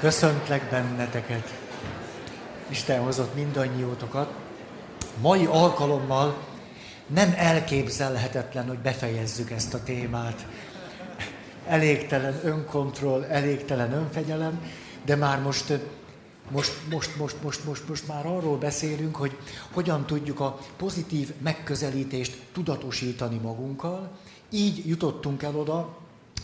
Köszöntlek benneteket. Isten hozott mindannyiótokat. Mai alkalommal nem elképzelhetetlen, hogy befejezzük ezt a témát. Elégtelen önkontroll, elégtelen önfegyelem, de már most, most, most, most, most, most, most már arról beszélünk, hogy hogyan tudjuk a pozitív megközelítést tudatosítani magunkkal. Így jutottunk el oda,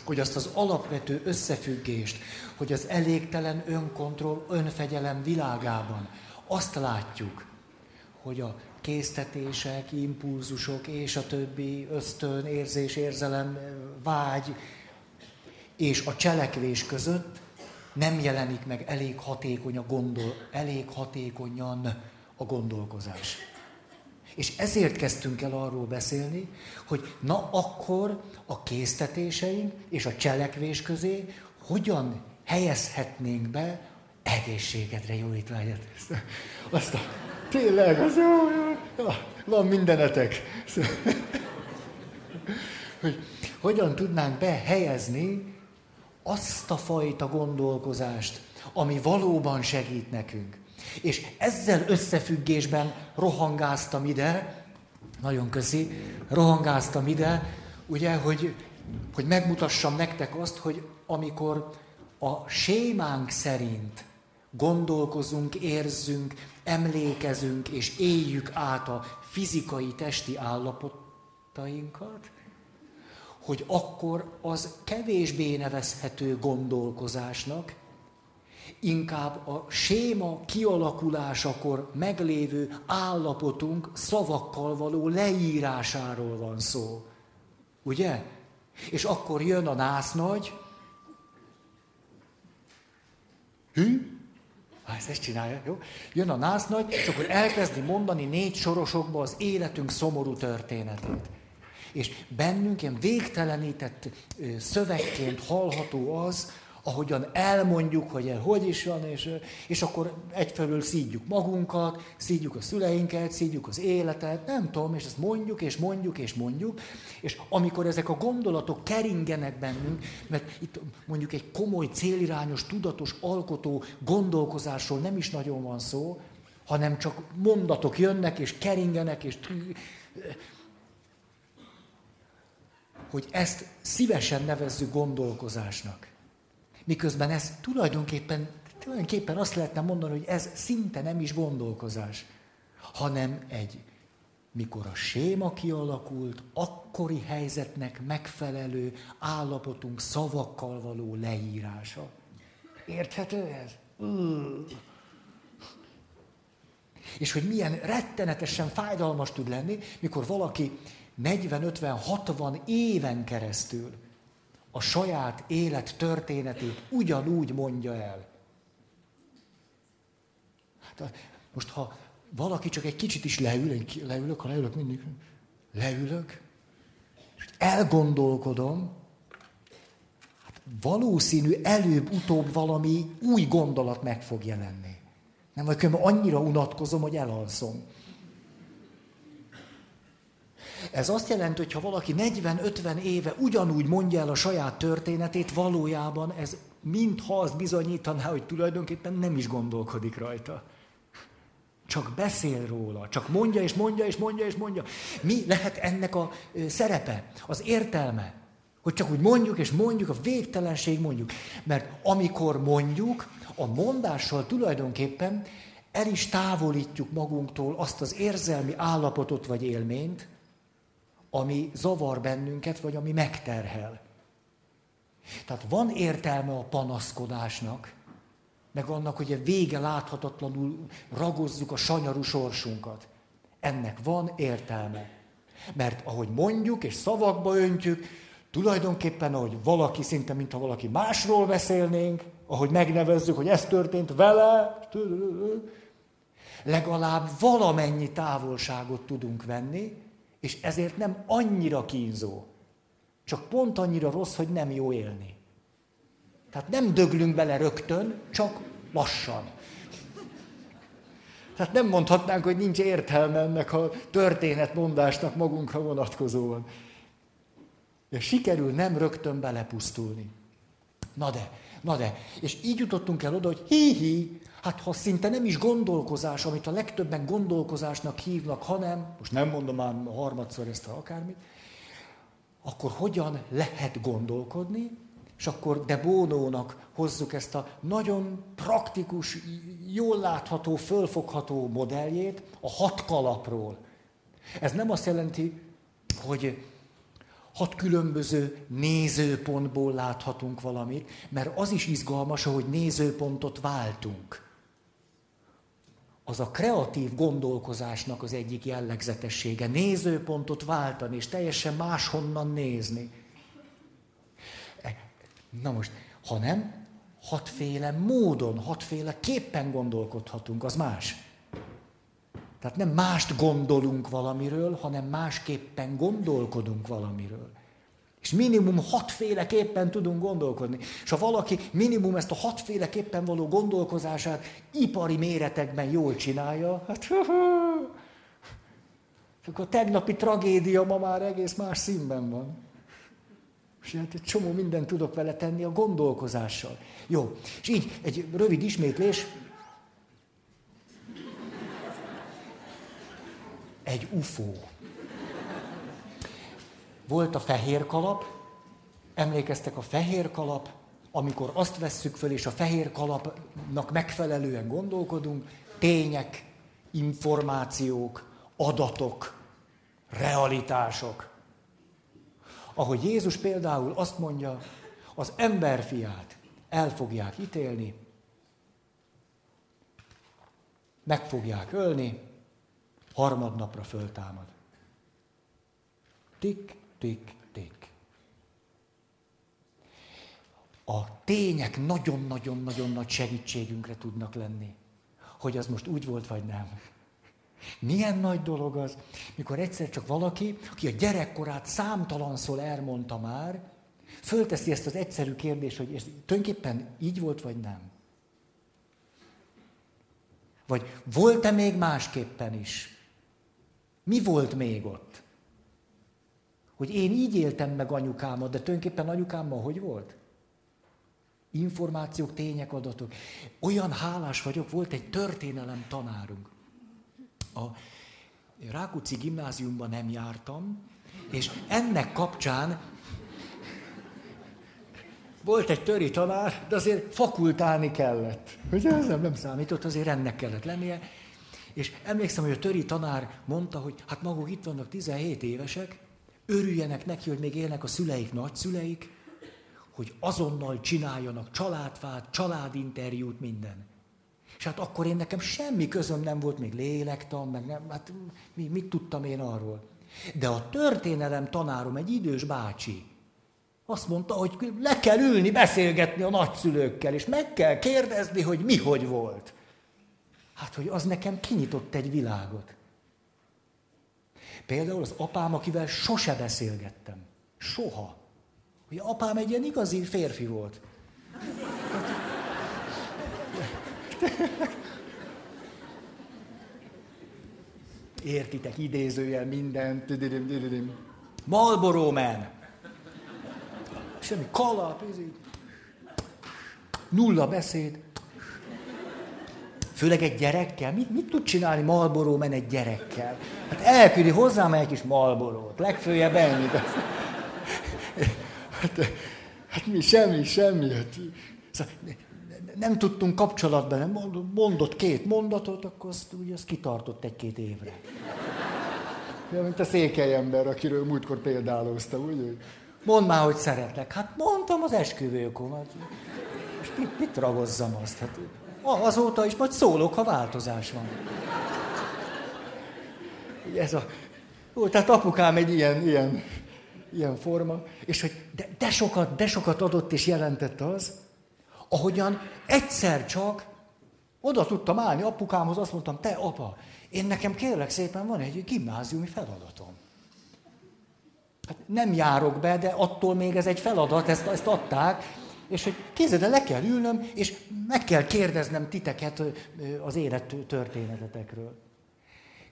hogy azt az alapvető összefüggést, hogy az elégtelen önkontroll, önfegyelem világában azt látjuk, hogy a késztetések, impulzusok és a többi ösztön, érzés, érzelem, vágy és a cselekvés között nem jelenik meg elég hatékony a gondol, elég hatékonyan a gondolkozás. És ezért kezdtünk el arról beszélni, hogy na akkor a késztetéseink és a cselekvés közé hogyan helyezhetnénk be egészségedre jó étvágyat. Azt a, tényleg, az jó, jó, van mindenetek. Hogy hogyan tudnánk behelyezni azt a fajta gondolkozást, ami valóban segít nekünk. És ezzel összefüggésben rohangáztam ide, nagyon köszi, rohangáztam ide, ugye, hogy, hogy megmutassam nektek azt, hogy amikor a sémánk szerint gondolkozunk, érzünk, emlékezünk és éljük át a fizikai, testi állapotainkat, hogy akkor az kevésbé nevezhető gondolkozásnak, inkább a séma kialakulásakor meglévő állapotunk szavakkal való leírásáról van szó. Ugye? És akkor jön a násznagy, hű, Hát ezt, ezt csinálja, jó? Jön a násznagy, és akkor elkezdi mondani négy sorosokba az életünk szomorú történetét. És bennünk ilyen végtelenített szövegként hallható az, ahogyan elmondjuk, hogy el hogy is van, és, és akkor egyfelől szídjuk magunkat, szídjuk a szüleinket, szídjuk az életet, nem tudom, és ezt mondjuk, és mondjuk, és mondjuk, és amikor ezek a gondolatok keringenek bennünk, mert itt mondjuk egy komoly, célirányos, tudatos, alkotó gondolkozásról nem is nagyon van szó, hanem csak mondatok jönnek, és keringenek, és hogy ezt szívesen nevezzük gondolkozásnak. Miközben ez tulajdonképpen, tulajdonképpen azt lehetne mondani, hogy ez szinte nem is gondolkozás, hanem egy, mikor a séma kialakult, akkori helyzetnek megfelelő állapotunk szavakkal való leírása. Érthető ez? És hogy milyen rettenetesen fájdalmas tud lenni, mikor valaki 40-50-60 éven keresztül a saját élet történetét ugyanúgy mondja el. Hát, most ha valaki csak egy kicsit is leül, én leülök, ha leülök mindig, leülök, és elgondolkodom, hát valószínű előbb-utóbb valami új gondolat meg fog jelenni. Nem, vagy annyira unatkozom, hogy elalszom. Ez azt jelenti, hogy ha valaki 40-50 éve ugyanúgy mondja el a saját történetét, valójában ez mintha azt bizonyítaná, hogy tulajdonképpen nem is gondolkodik rajta. Csak beszél róla, csak mondja és mondja és mondja és mondja. Mi lehet ennek a szerepe, az értelme? Hogy csak úgy mondjuk és mondjuk, a végtelenség mondjuk. Mert amikor mondjuk, a mondással tulajdonképpen el is távolítjuk magunktól azt az érzelmi állapotot vagy élményt, ami zavar bennünket, vagy ami megterhel. Tehát van értelme a panaszkodásnak, meg annak, hogy a vége láthatatlanul ragozzuk a sanyarú sorsunkat. Ennek van értelme. Mert ahogy mondjuk és szavakba öntjük, tulajdonképpen, ahogy valaki, szinte mintha valaki másról beszélnénk, ahogy megnevezzük, hogy ez történt vele, legalább valamennyi távolságot tudunk venni, és ezért nem annyira kínzó. Csak pont annyira rossz, hogy nem jó élni. Tehát nem döglünk bele rögtön, csak lassan. Tehát nem mondhatnánk, hogy nincs értelme ennek a történetmondásnak magunkra vonatkozóan. És sikerül nem rögtön belepusztulni. Na de, na de. És így jutottunk el oda, hogy hi-hi, hát ha szinte nem is gondolkozás, amit a legtöbben gondolkozásnak hívnak, hanem, most nem mondom már harmadszor ezt a akármit, akkor hogyan lehet gondolkodni, és akkor de Bónónak hozzuk ezt a nagyon praktikus, jól látható, fölfogható modelljét a hat kalapról. Ez nem azt jelenti, hogy hat különböző nézőpontból láthatunk valamit, mert az is izgalmas, hogy nézőpontot váltunk. Az a kreatív gondolkozásnak az egyik jellegzetessége. Nézőpontot váltani, és teljesen máshonnan nézni. E, na most, ha nem, hatféle módon, hatféle képpen gondolkodhatunk, az más. Tehát nem mást gondolunk valamiről, hanem másképpen gondolkodunk valamiről. És minimum hatféleképpen tudunk gondolkodni. És ha valaki minimum ezt a hatféleképpen való gondolkozását ipari méretekben jól csinálja, hát akkor a tegnapi tragédia ma már egész más színben van. És hát egy csomó mindent tudok vele tenni a gondolkozással. Jó, és így egy rövid ismétlés, egy UFO. Volt a fehér kalap, emlékeztek a fehér kalap, amikor azt vesszük föl, és a fehér kalapnak megfelelően gondolkodunk, tények, információk, adatok, realitások. Ahogy Jézus például azt mondja, az emberfiát el fogják ítélni, meg fogják ölni, harmadnapra föltámad. Tik, tik, tik. A tények nagyon-nagyon-nagyon nagy segítségünkre tudnak lenni. Hogy az most úgy volt, vagy nem. Milyen nagy dolog az, mikor egyszer csak valaki, aki a gyerekkorát számtalanszor elmondta már, fölteszi ezt az egyszerű kérdést, hogy ez tulajdonképpen így volt, vagy nem. Vagy volt-e még másképpen is? Mi volt még ott? Hogy én így éltem meg anyukámat, de tulajdonképpen anyukámmal hogy volt? Információk, tények, adatok. Olyan hálás vagyok, volt egy történelem tanárunk. A Rákóczi gimnáziumban nem jártam, és ennek kapcsán volt egy töri tanár, de azért fakultálni kellett. Hogy ez nem számított, azért ennek kellett lennie. És emlékszem, hogy a töri tanár mondta, hogy hát maguk itt vannak 17 évesek, örüljenek neki, hogy még élnek a szüleik, nagyszüleik, hogy azonnal csináljanak családfát, családinterjút, minden. És hát akkor én nekem semmi közöm nem volt, még lélektan, meg nem, hát mi, mit tudtam én arról. De a történelem tanárom, egy idős bácsi, azt mondta, hogy le kell ülni, beszélgetni a nagyszülőkkel, és meg kell kérdezni, hogy mi hogy volt. Hát, hogy az nekem kinyitott egy világot. Például az apám, akivel sose beszélgettem. Soha. Hogy apám egy ilyen igazi férfi volt. Értitek, idézőjel mindent. Marlboro Man. Semmi kalap, nulla beszéd. Főleg egy gyerekkel. Mit, mit tud csinálni Malboró men egy gyerekkel? Hát elküldi hozzám egy kis Malborót. Legfőjebb ennyit. Hát, hát mi, semmi, semmi. Hát, szóval nem tudtunk kapcsolatban, nem mondott két mondatot, akkor azt, ugye, azt kitartott egy-két évre. Ja, mint a székely ember, akiről múltkor példálóztam, ugye? Mondd már, hogy szeretlek. Hát mondtam az esküvőkomat. És mit, mit ragozzam azt? Hát, azóta is majd szólok, ha változás van. Ez a... Ó, tehát apukám egy ilyen, ilyen, ilyen forma, és hogy de, de sokat, de sokat adott és jelentett az, ahogyan egyszer csak oda tudtam állni apukámhoz, azt mondtam, te apa, én nekem kérlek szépen van egy gimnáziumi feladatom. Hát nem járok be, de attól még ez egy feladat, ezt, ezt adták, és hogy kézzel le kell ülnöm, és meg kell kérdeznem titeket az élet történetetekről.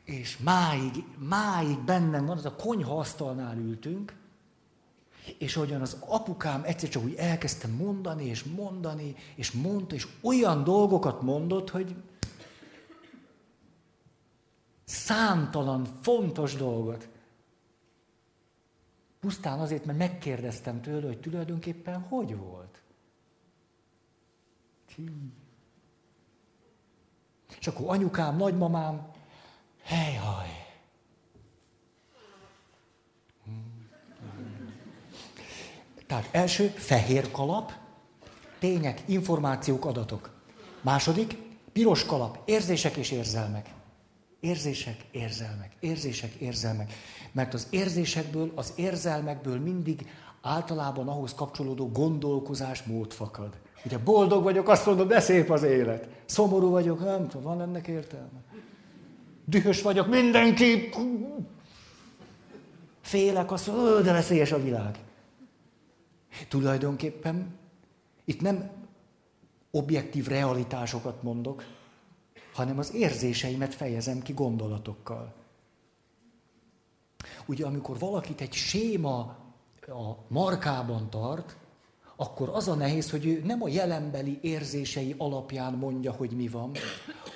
És máig, máig bennem van, az a konyha asztalnál ültünk, És ahogyan az apukám egyszer csak úgy elkezdte mondani, és mondani, és mondta, és olyan dolgokat mondott, hogy számtalan fontos dolgot. Pusztán azért, mert megkérdeztem tőle, hogy tulajdonképpen hogy volt. És akkor anyukám, nagymamám, hely-haj. Tehát első, fehér kalap, tények, információk, adatok. Második, piros kalap, érzések és érzelmek. Érzések, érzelmek, érzések, érzelmek. Mert az érzésekből, az érzelmekből mindig általában ahhoz kapcsolódó gondolkozás mód fakad. Ugye boldog vagyok, azt mondom, de szép az élet. Szomorú vagyok, nem tudom, van ennek értelme. Dühös vagyok, mindenki. Félek, azt mondom, de veszélyes a világ. Tulajdonképpen itt nem objektív realitásokat mondok, hanem az érzéseimet fejezem ki gondolatokkal. Ugye amikor valakit egy séma a markában tart, akkor az a nehéz, hogy ő nem a jelenbeli érzései alapján mondja, hogy mi van,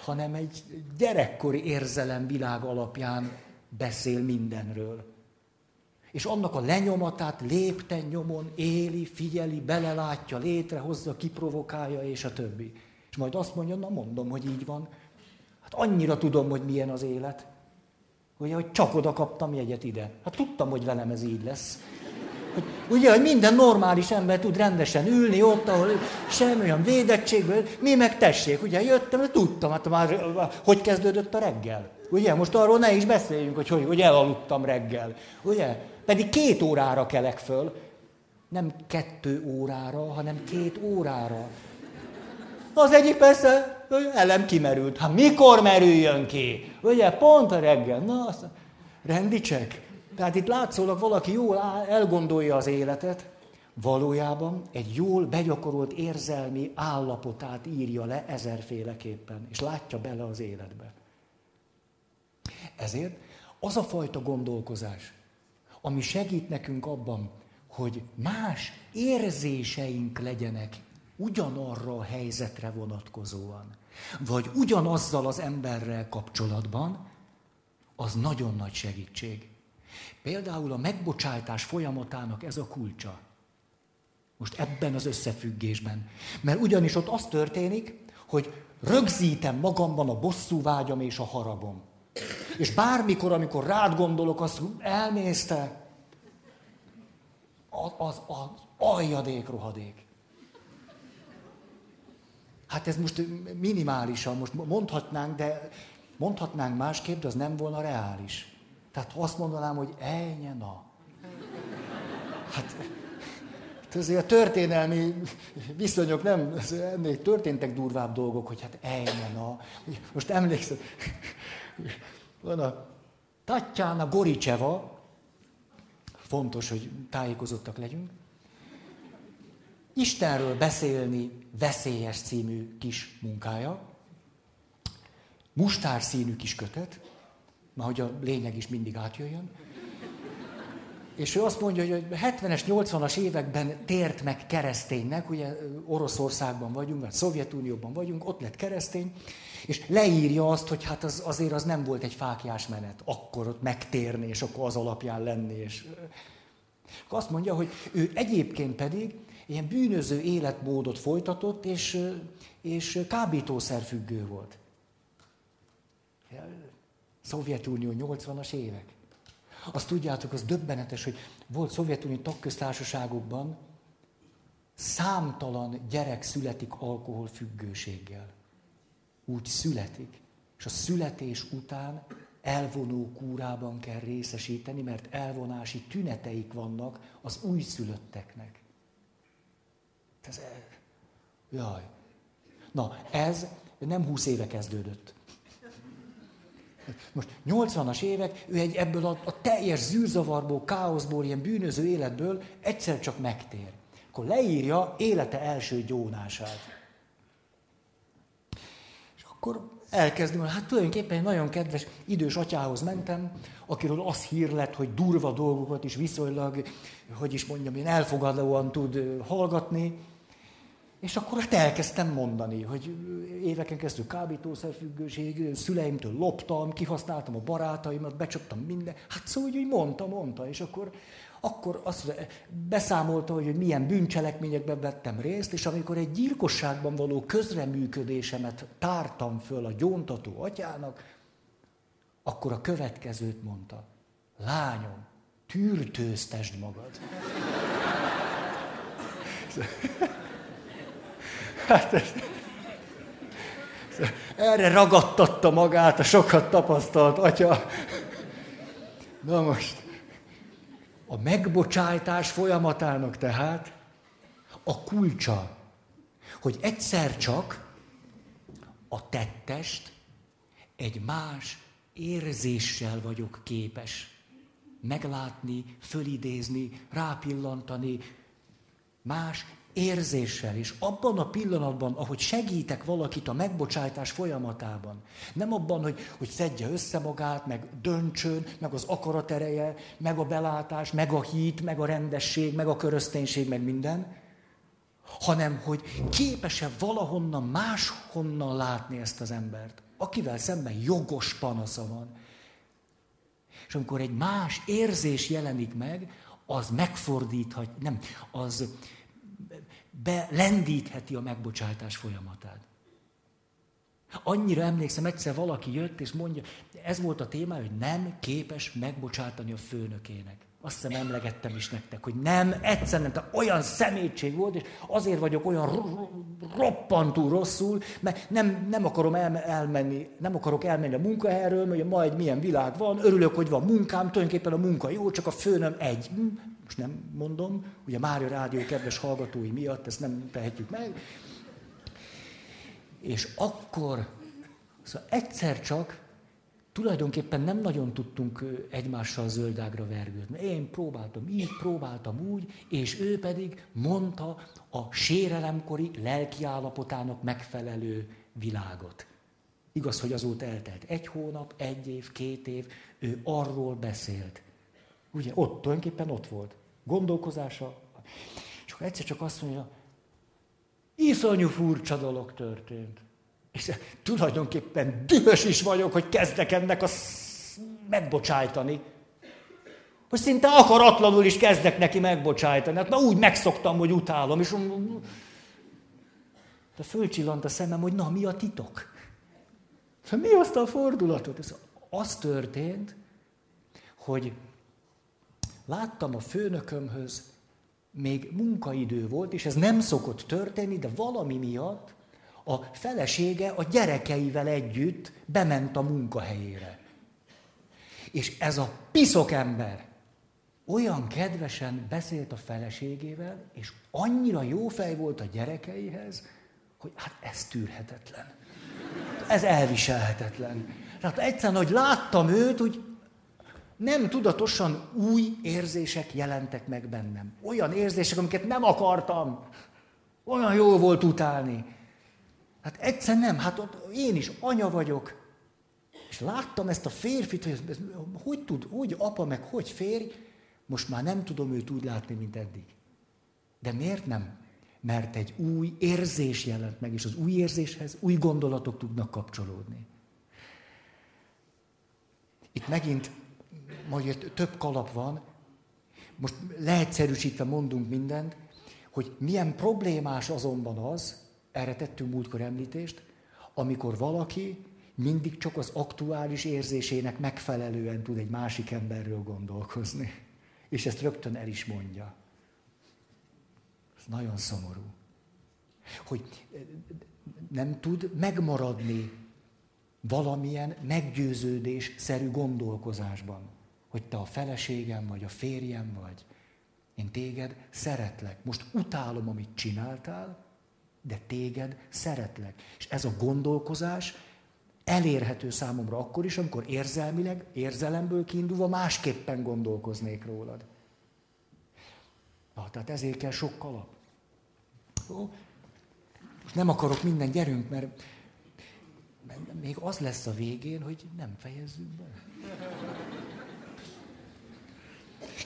hanem egy gyerekkori érzelem világ alapján beszél mindenről. És annak a lenyomatát lépten nyomon éli, figyeli, belelátja, létrehozza, kiprovokálja, és a többi. És majd azt mondja, na mondom, hogy így van. Hát annyira tudom, hogy milyen az élet. Ugye, hogy csak oda kaptam jegyet ide. Hát tudtam, hogy velem ez így lesz. Hogy, ugye, hogy minden normális ember tud rendesen ülni ott, ahol semmi olyan védettségből, mi meg tessék, ugye jöttem, de tudtam, hát már hogy kezdődött a reggel. Ugye, most arról ne is beszéljünk, hogy hogy, hogy elaludtam reggel. Ugye, pedig két órára kelek föl. Nem kettő órára, hanem két órára. Az egyik persze elem kimerült. Hát mikor merüljön ki? Ugye, pont a reggel. Na, azt rendicsek. Tehát itt látszólag valaki jól elgondolja az életet, valójában egy jól begyakorolt érzelmi állapotát írja le ezerféleképpen, és látja bele az életbe. Ezért az a fajta gondolkozás, ami segít nekünk abban, hogy más érzéseink legyenek ugyanarra a helyzetre vonatkozóan, vagy ugyanazzal az emberrel kapcsolatban, az nagyon nagy segítség. Például a megbocsátás folyamatának ez a kulcsa. Most ebben az összefüggésben. Mert ugyanis ott az történik, hogy rögzítem magamban a bosszú vágyam és a haragom. És bármikor, amikor rád gondolok, azt elmészte, az, az, az aljadék rohadék. Hát ez most minimálisan, most mondhatnánk, de mondhatnánk másképp, de az nem volna reális. Tehát azt mondanám, hogy ejnye na. Hát, hát azért a történelmi viszonyok nem, ennél történtek durvább dolgok, hogy hát ejnye na. Most emlékszem, van a Tatjana Goricseva, fontos, hogy tájékozottak legyünk, Istenről beszélni veszélyes című kis munkája, mustár színű kis kötet, már hogy a lényeg is mindig átjöjjön. És ő azt mondja, hogy a 70-es, 80-as években tért meg kereszténynek, ugye Oroszországban vagyunk, vagy Szovjetunióban vagyunk, ott lett keresztény, és leírja azt, hogy hát az, azért az nem volt egy fákjás menet, akkor ott megtérni, és akkor az alapján lenni. És... Azt mondja, hogy ő egyébként pedig ilyen bűnöző életmódot folytatott, és, és kábítószerfüggő volt. Szovjetunió 80-as évek. Azt tudjátok, az döbbenetes, hogy volt Szovjetunió tagköztársaságokban számtalan gyerek születik alkoholfüggőséggel. Úgy születik. És a születés után elvonó kúrában kell részesíteni, mert elvonási tüneteik vannak az újszülötteknek. Ez, jaj. Na, ez nem húsz éve kezdődött. Most 80-as évek, ő egy ebből a, a teljes zűrzavarból, káoszból, ilyen bűnöző életből egyszer csak megtér. Akkor leírja élete első gyónását. akkor elkezdem, hát tulajdonképpen egy nagyon kedves idős atyához mentem, akiről az hír lett, hogy durva dolgokat is viszonylag, hogy is mondjam, én elfogadóan tud hallgatni, és akkor hát elkezdtem mondani, hogy éveken keresztül kábítószerfüggőség, szüleimtől loptam, kihasználtam a barátaimat, becsaptam minden. Hát szóval, hogy mondta, mondta, és akkor, akkor azt beszámolta, hogy, hogy milyen bűncselekményekben vettem részt, és amikor egy gyilkosságban való közreműködésemet tártam föl a gyóntató atyának, akkor a következőt mondta. Lányom, tűrtőztesd magad. Hát, erre ragadtatta magát a sokat tapasztalt atya. Na most, a megbocsájtás folyamatának tehát a kulcsa, hogy egyszer csak a tettest egy más érzéssel vagyok képes meglátni, fölidézni, rápillantani, más érzéssel, és abban a pillanatban, ahogy segítek valakit a megbocsájtás folyamatában, nem abban, hogy, hogy szedje össze magát, meg döntsön, meg az akarat ereje, meg a belátás, meg a hit, meg a rendesség, meg a körözténység, meg minden, hanem hogy képes-e valahonnan máshonnan látni ezt az embert, akivel szemben jogos panasza van. És amikor egy más érzés jelenik meg, az megfordíthat, nem, az, belendítheti a megbocsátás folyamatát. Annyira emlékszem, egyszer valaki jött és mondja, ez volt a téma, hogy nem képes megbocsátani a főnökének. Azt hiszem emlegettem is nektek, hogy nem, egyszer nem, tehát olyan szemétség volt, és azért vagyok olyan roppantú rosszul, mert nem, nem akarom el, elmenni, nem akarok elmenni a munkahelyről, mert majd milyen világ van, örülök, hogy van munkám, tulajdonképpen a munka jó, csak a főnöm egy most nem mondom, ugye Mária Rádió kedves hallgatói miatt ezt nem tehetjük meg. És akkor, szóval egyszer csak tulajdonképpen nem nagyon tudtunk egymással zöldágra vergődni. Én próbáltam így, próbáltam úgy, és ő pedig mondta a sérelemkori lelkiállapotának megfelelő világot. Igaz, hogy azóta eltelt egy hónap, egy év, két év, ő arról beszélt. Ugye ott, tulajdonképpen ott volt gondolkozása. És akkor egyszer csak azt mondja, iszonyú furcsa dolog történt. És tulajdonképpen dühös is vagyok, hogy kezdek ennek a megbocsájtani. Hogy szinte akaratlanul is kezdek neki megbocsájtani. Hát na úgy megszoktam, hogy utálom, és de fölcsillant a szemem, hogy na mi a titok? Mi azt a fordulatot? Ez az történt, hogy láttam a főnökömhöz, még munkaidő volt, és ez nem szokott történni, de valami miatt a felesége a gyerekeivel együtt bement a munkahelyére. És ez a piszok ember olyan kedvesen beszélt a feleségével, és annyira jó fej volt a gyerekeihez, hogy hát ez tűrhetetlen. Ez elviselhetetlen. Tehát egyszerűen, hogy láttam őt, úgy nem tudatosan új érzések jelentek meg bennem. Olyan érzések, amiket nem akartam. Olyan jó volt utálni. Hát egyszer nem, hát ott én is anya vagyok. És láttam ezt a férfit, hogy ez, hogy tud, hogy apa, meg hogy férj, most már nem tudom őt úgy látni, mint eddig. De miért nem? Mert egy új érzés jelent meg, és az új érzéshez új gondolatok tudnak kapcsolódni. Itt megint majd több kalap van, most leegyszerűsítve mondunk mindent, hogy milyen problémás azonban az, erre tettünk múltkor említést, amikor valaki mindig csak az aktuális érzésének megfelelően tud egy másik emberről gondolkozni. És ezt rögtön el is mondja. Ez nagyon szomorú. Hogy nem tud megmaradni valamilyen meggyőződés-szerű gondolkozásban hogy te a feleségem vagy, a férjem vagy. Én téged szeretlek. Most utálom, amit csináltál, de téged szeretlek. És ez a gondolkozás elérhető számomra akkor is, amikor érzelmileg, érzelemből kiindulva másképpen gondolkoznék rólad. Na, tehát ezért kell sok kalap. Jó? Nem akarok minden, gyerünk, mert még az lesz a végén, hogy nem fejezzük be.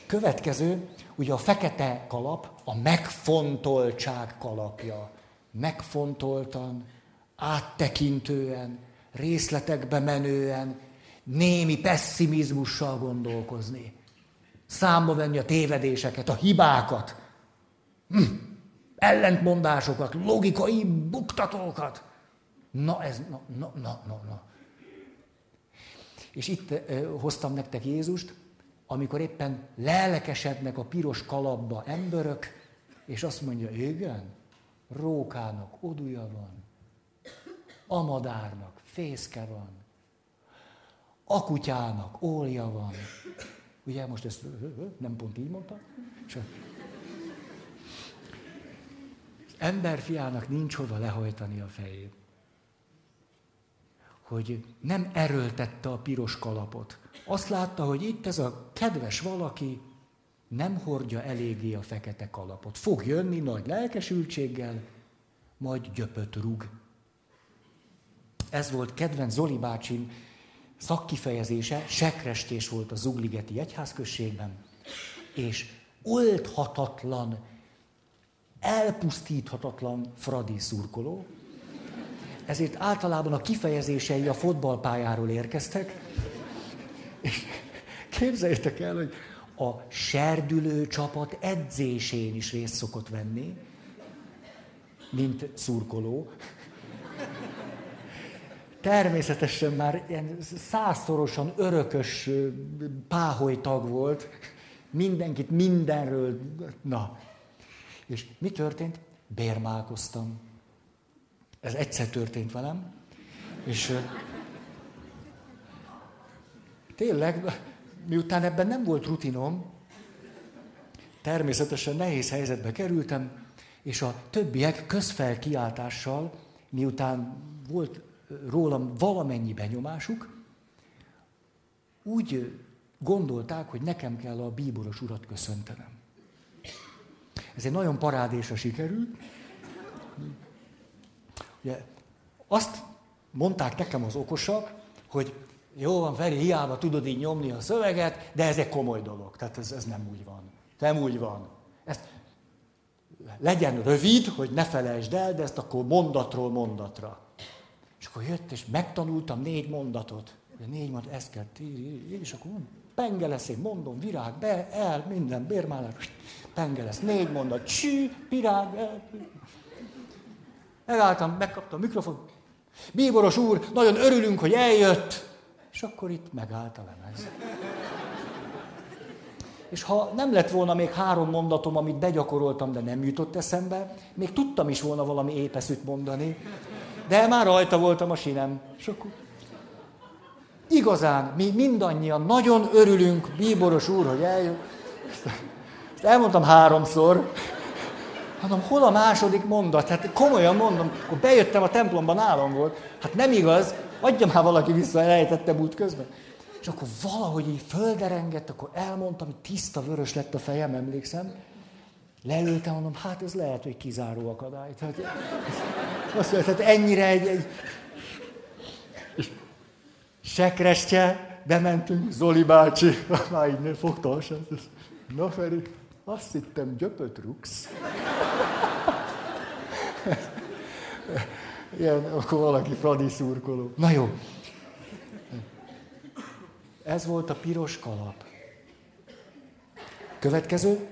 Következő, ugye a fekete kalap a megfontoltság kalapja. Megfontoltan, áttekintően, részletekbe menően, némi pessimizmussal gondolkozni. Számba venni a tévedéseket, a hibákat, hm, ellentmondásokat, logikai buktatókat. Na ez, na, na, na, na. És itt eh, hoztam nektek Jézust, amikor éppen lelkesednek a piros kalapba emberök, és azt mondja, igen, rókának odúja van, amadárnak fészke van, akutyának ólja van. Ugye most ezt nem pont így mondta? Emberfiának nincs hova lehajtani a fejét. Hogy nem erőltette a piros kalapot. Azt látta, hogy itt ez a kedves valaki nem hordja eléggé a fekete kalapot. Fog jönni nagy lelkesültséggel, majd gyöpöt rúg. Ez volt kedvenc Zoli bácsim szakkifejezése, sekrestés volt a Zugligeti egyházközségben, és oldhatatlan, elpusztíthatatlan fradi szurkoló, ezért általában a kifejezései a fotballpályáról érkeztek, és képzeljétek el, hogy a serdülő csapat edzésén is részt szokott venni, mint szurkoló. Természetesen már ilyen százszorosan örökös páholy tag volt, mindenkit mindenről, na. És mi történt? Bérmálkoztam. Ez egyszer történt velem, és tényleg, miután ebben nem volt rutinom, természetesen nehéz helyzetbe kerültem, és a többiek közfelkiáltással, miután volt rólam valamennyi benyomásuk, úgy gondolták, hogy nekem kell a bíboros urat köszöntenem. Ez egy nagyon parádésra sikerült. Ugye, azt mondták nekem az okosak, hogy jó van, Feri, hiába tudod így nyomni a szöveget, de ez egy komoly dolog. Tehát ez, ez nem úgy van. Nem úgy van. Ezt legyen rövid, hogy ne felejtsd el, de ezt akkor mondatról mondatra. És akkor jött, és megtanultam négy mondatot. Négy mondat, ezt kell, és akkor mondom, penge lesz, én mondom, virág, be, el, minden, bérmálás, penge lesz, négy mondat, csű, virág, el. Megálltam, megkaptam a mikrofon. Bíboros úr, nagyon örülünk, hogy eljött. És akkor itt megállt a lemez. És ha nem lett volna még három mondatom, amit begyakoroltam, de nem jutott eszembe, még tudtam is volna valami épeszűt mondani, de már rajta voltam a sinem. És akkor igazán mi mindannyian nagyon örülünk, bíboros úr, hogy eljön. Ezt elmondtam háromszor. Mondom, hol a második mondat? Hát komolyan mondom, akkor bejöttem a templomban, állam volt. Hát nem igaz, adja már valaki vissza, elejtettem út közben. És akkor valahogy így földerengett, akkor elmondtam, hogy tiszta vörös lett a fejem, emlékszem. Leültem, mondom, hát ez lehet, hogy kizáró akadály. Tehát, azt mondja, tehát ennyire egy, egy... Sekrestje, bementünk, Zoli bácsi, már így fogta a Na Feri, azt hittem, gyöpöt rugsz. Ilyen, akkor valaki fradi szurkoló. Na jó. Ez volt a piros kalap. Következő.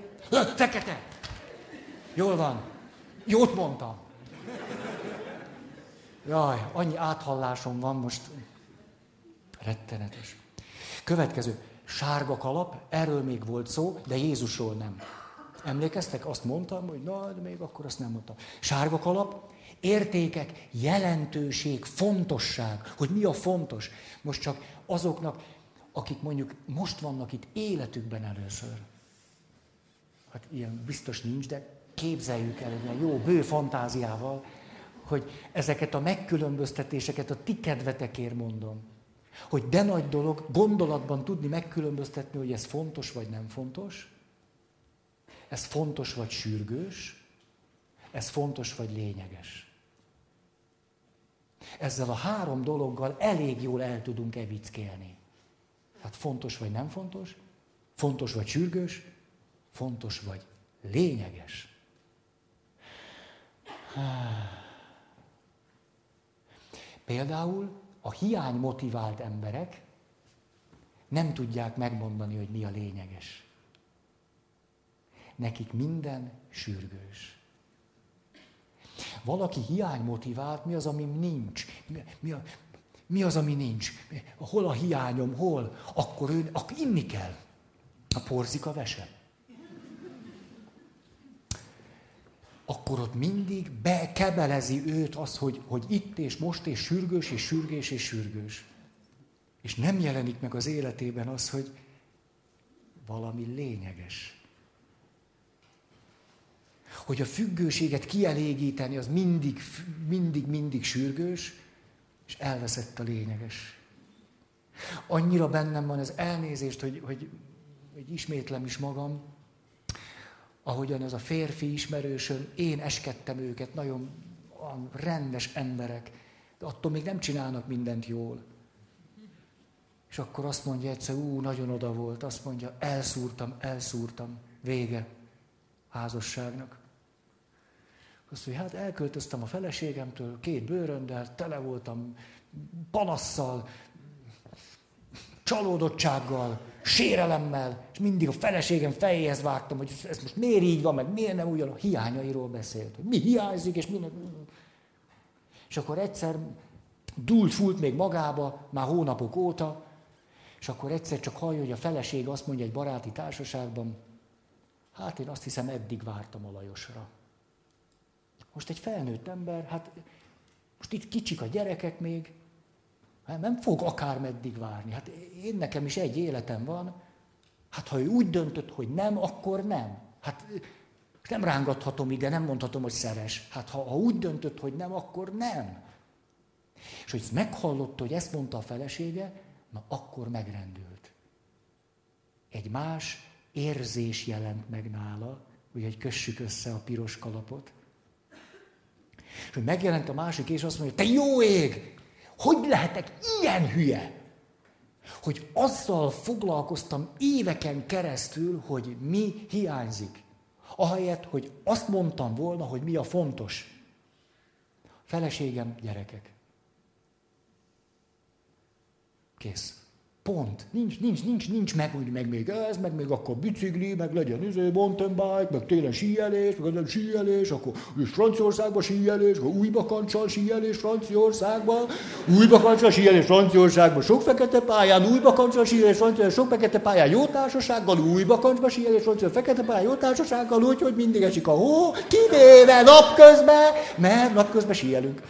Fekete! Jól van. Jót mondtam. Jaj, annyi áthallásom van most. Rettenetes. Következő. Sárga kalap, erről még volt szó, de Jézusról nem. Emlékeztek? Azt mondtam, hogy na, de még akkor azt nem mondtam. Sárga kalap, értékek, jelentőség, fontosság, hogy mi a fontos. Most csak azoknak, akik mondjuk most vannak itt életükben először. Hát ilyen biztos nincs, de képzeljük el egy jó, bő fantáziával, hogy ezeket a megkülönböztetéseket a ti kedvetekért mondom. Hogy de nagy dolog gondolatban tudni megkülönböztetni, hogy ez fontos vagy nem fontos, ez fontos vagy sürgős, ez fontos vagy lényeges. Ezzel a három dologgal elég jól el tudunk evickélni. Hát fontos vagy nem fontos, fontos vagy sürgős, fontos vagy lényeges. Például a hiány motivált emberek nem tudják megmondani, hogy mi a lényeges. Nekik minden sürgős. Valaki hiány motivált, mi az, ami nincs? Mi, mi, a, mi az, ami nincs? Hol a hiányom, hol? Akkor ő, akkor inni kell. A porzika vese. Akkor ott mindig bekebelezi őt az, hogy, hogy itt és most és sürgős és sürgés és sürgős. És nem jelenik meg az életében az, hogy valami lényeges. Hogy a függőséget kielégíteni, az mindig, mindig, mindig sürgős, és elveszett a lényeges. Annyira bennem van ez elnézést, hogy, hogy, hogy ismétlem is magam, ahogyan ez a férfi ismerősön, én eskedtem őket, nagyon rendes emberek, de attól még nem csinálnak mindent jól. És akkor azt mondja egyszer, ú, nagyon oda volt, azt mondja, elszúrtam, elszúrtam, vége házasságnak. Azt mondja, hát elköltöztem a feleségemtől, két bőröndel, tele voltam panasszal, csalódottsággal, sérelemmel, és mindig a feleségem fejéhez vágtam, hogy ez most miért így van, meg miért nem ugyan a hiányairól beszélt, hogy mi hiányzik, és mi nem... És akkor egyszer dúlt fult még magába, már hónapok óta, és akkor egyszer csak hallja, hogy a feleség azt mondja egy baráti társaságban, hát én azt hiszem eddig vártam a Lajosra. Most egy felnőtt ember, hát most itt kicsik a gyerekek még, hát nem fog akármeddig várni. Hát én nekem is egy életem van, hát ha ő úgy döntött, hogy nem, akkor nem. Hát nem rángathatom ide, nem mondhatom, hogy szeres. Hát ha, ha úgy döntött, hogy nem, akkor nem. És hogy meghallotta, hogy ezt mondta a felesége, na akkor megrendült. Egy más érzés jelent meg nála, hogy kössük össze a piros kalapot. És hogy megjelent a másik, és azt mondja, te jó ég, hogy lehetek ilyen hülye? Hogy azzal foglalkoztam éveken keresztül, hogy mi hiányzik. Ahelyett, hogy azt mondtam volna, hogy mi a fontos. Feleségem, gyerekek. Kész. Pont. Nincs, nincs, nincs, nincs meg, hogy meg még ez, meg még akkor bicikli, meg legyen izé, mountain bike, meg télen síelés, meg legyen síelés, akkor és Franciaországban síelés, akkor új bakancsal síelés Franciaországban, új bakancsal síelés Franciaországban, sok fekete pályán, új bakancsal síelés Franciaországban, sok fekete pályán jó társasággal, új bakancsba síelés Franciaországban, fekete pályán jó társasággal, úgy, hogy mindig esik a hó, kivéve napközben, mert napközben síelünk.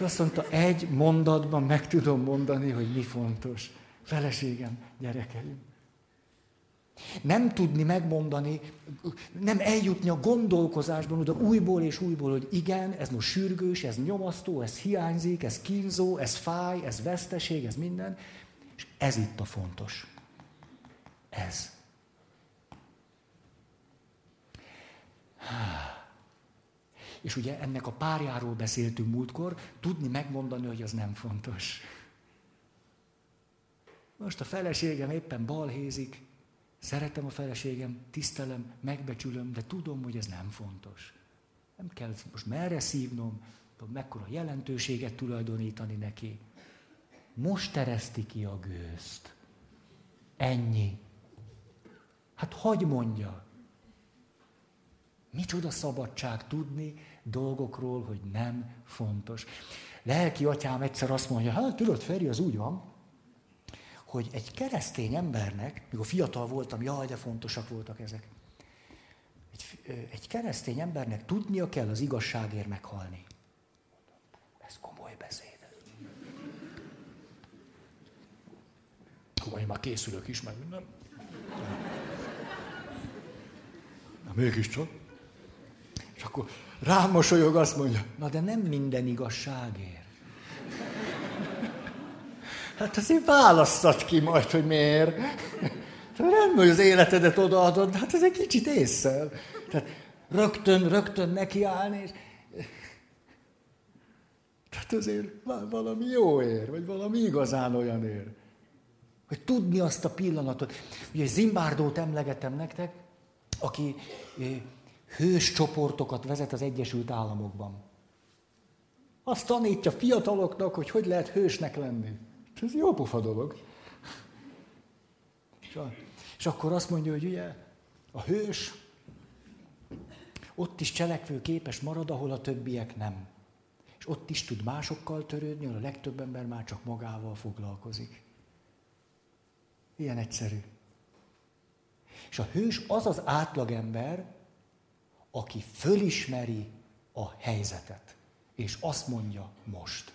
És azt mondta, egy mondatban meg tudom mondani, hogy mi fontos. Feleségem, gyerekeim. Nem tudni megmondani, nem eljutni a gondolkozásban oda újból és újból, hogy igen, ez most sürgős, ez nyomasztó, ez hiányzik, ez kínzó, ez fáj, ez veszteség, ez minden. És ez itt a fontos. Ez. Ah. És ugye ennek a párjáról beszéltünk múltkor, tudni megmondani, hogy az nem fontos. Most a feleségem éppen balhézik, szeretem a feleségem, tisztelem, megbecsülöm, de tudom, hogy ez nem fontos. Nem kell most merre szívnom, tudom, mekkora jelentőséget tulajdonítani neki. Most tereszti ki a gőzt. Ennyi. Hát hogy mondja? Micsoda szabadság tudni, dolgokról, hogy nem fontos. Lelki atyám egyszer azt mondja, hát tudod, Feri, az úgy van, hogy egy keresztény embernek, mikor fiatal voltam, jaj, de fontosak voltak ezek. Egy, egy keresztény embernek tudnia kell az igazságért meghalni. Ez komoly beszéd. Hú, én már készülök is, meg nem. Na, mégiscsak. És akkor Rám mosolyog, azt mondja, na de nem minden igazságért. Hát azért választad ki majd, hogy miért. Nem, hogy az életedet odaadod, hát ez egy kicsit észszel. Tehát rögtön, rögtön nekiállni, és... Tehát azért valami jó ér, vagy valami igazán olyan ér. Hogy tudni azt a pillanatot. Ugye Zimbárdót emlegetem nektek, aki hős csoportokat vezet az Egyesült Államokban. Azt tanítja fiataloknak, hogy hogy lehet hősnek lenni. Ez jó pofa dolog. És akkor azt mondja, hogy ugye a hős ott is cselekvő képes marad, ahol a többiek nem. És ott is tud másokkal törődni, ahol a legtöbb ember már csak magával foglalkozik. Ilyen egyszerű. És a hős az az átlagember, aki fölismeri a helyzetet, és azt mondja most.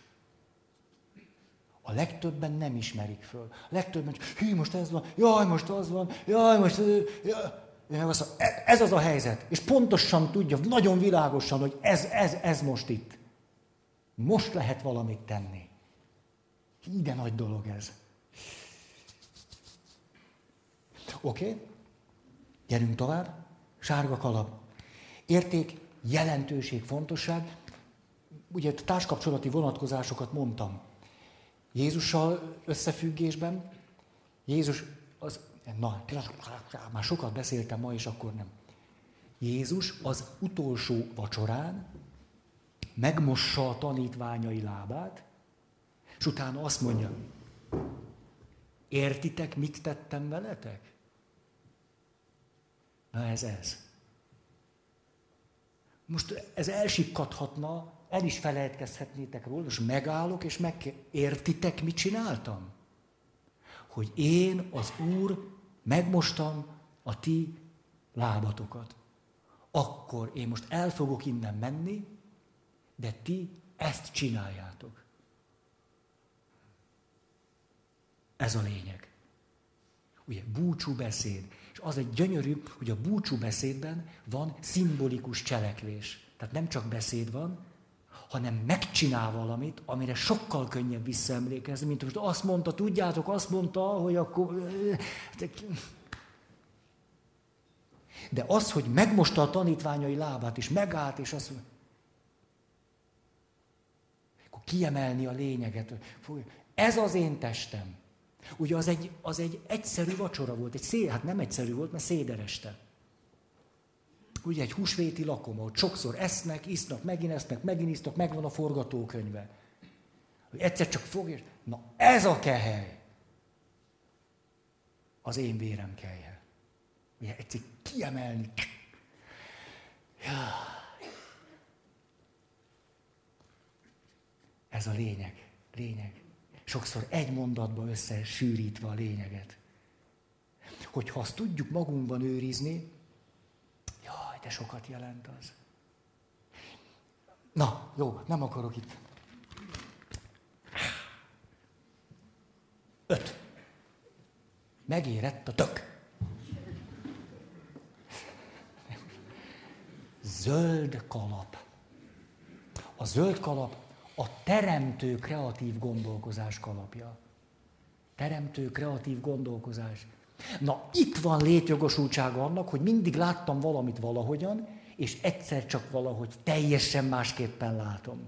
A legtöbben nem ismerik föl. A legtöbben csak, hű, most ez van, jaj, most az van, jaj, most... Jaj. azt mondja, e, ez az a helyzet. És pontosan tudja, nagyon világosan, hogy ez, ez, ez most itt. Most lehet valamit tenni. Ide nagy dolog ez. Oké? Okay? Gyerünk tovább. Sárga kalap. Érték, jelentőség, fontosság. Ugye társkapcsolati vonatkozásokat mondtam. Jézussal összefüggésben. Jézus az, na, már sokat beszéltem ma, és akkor nem. Jézus az utolsó vacsorán megmossa a tanítványai lábát, és utána azt mondja, értitek, mit tettem veletek? Na ez ez. Most ez elsikkadhatna, el is felejtkezhetnétek róla, és megállok, és meg értitek, mit csináltam? Hogy én, az Úr, megmostam a ti lábatokat. Akkor én most el fogok innen menni, de ti ezt csináljátok. Ez a lényeg. Ugye búcsú beszéd. És az egy gyönyörű, hogy a búcsú beszédben van szimbolikus cselekvés. Tehát nem csak beszéd van, hanem megcsinál valamit, amire sokkal könnyebb visszaemlékezni, mint most azt mondta, tudjátok, azt mondta, hogy akkor... De az, hogy megmosta a tanítványai lábát, és megállt, és azt mondja, akkor kiemelni a lényeget. Ez az én testem. Ugye az egy, az egy egyszerű vacsora volt, egy szé, hát nem egyszerű volt, mert szédereste. Ugye egy húsvéti lakom, ahol sokszor esznek, isznak, megint esznek, megint isznak, megvan a forgatókönyve. Hogy egyszer csak fog, és na ez a kehely, az én vérem kelje. Ugye egyszer kiemelni. Ja. Ez a lényeg, lényeg sokszor egy mondatba összesűrítve a lényeget. Hogyha azt tudjuk magunkban őrizni, jaj, de sokat jelent az. Na, jó, nem akarok itt. Öt. Megérett a tök. Zöld kalap. A zöld kalap a teremtő kreatív gondolkozás kalapja. Teremtő kreatív gondolkozás. Na, itt van létjogosultsága annak, hogy mindig láttam valamit valahogyan, és egyszer csak valahogy teljesen másképpen látom.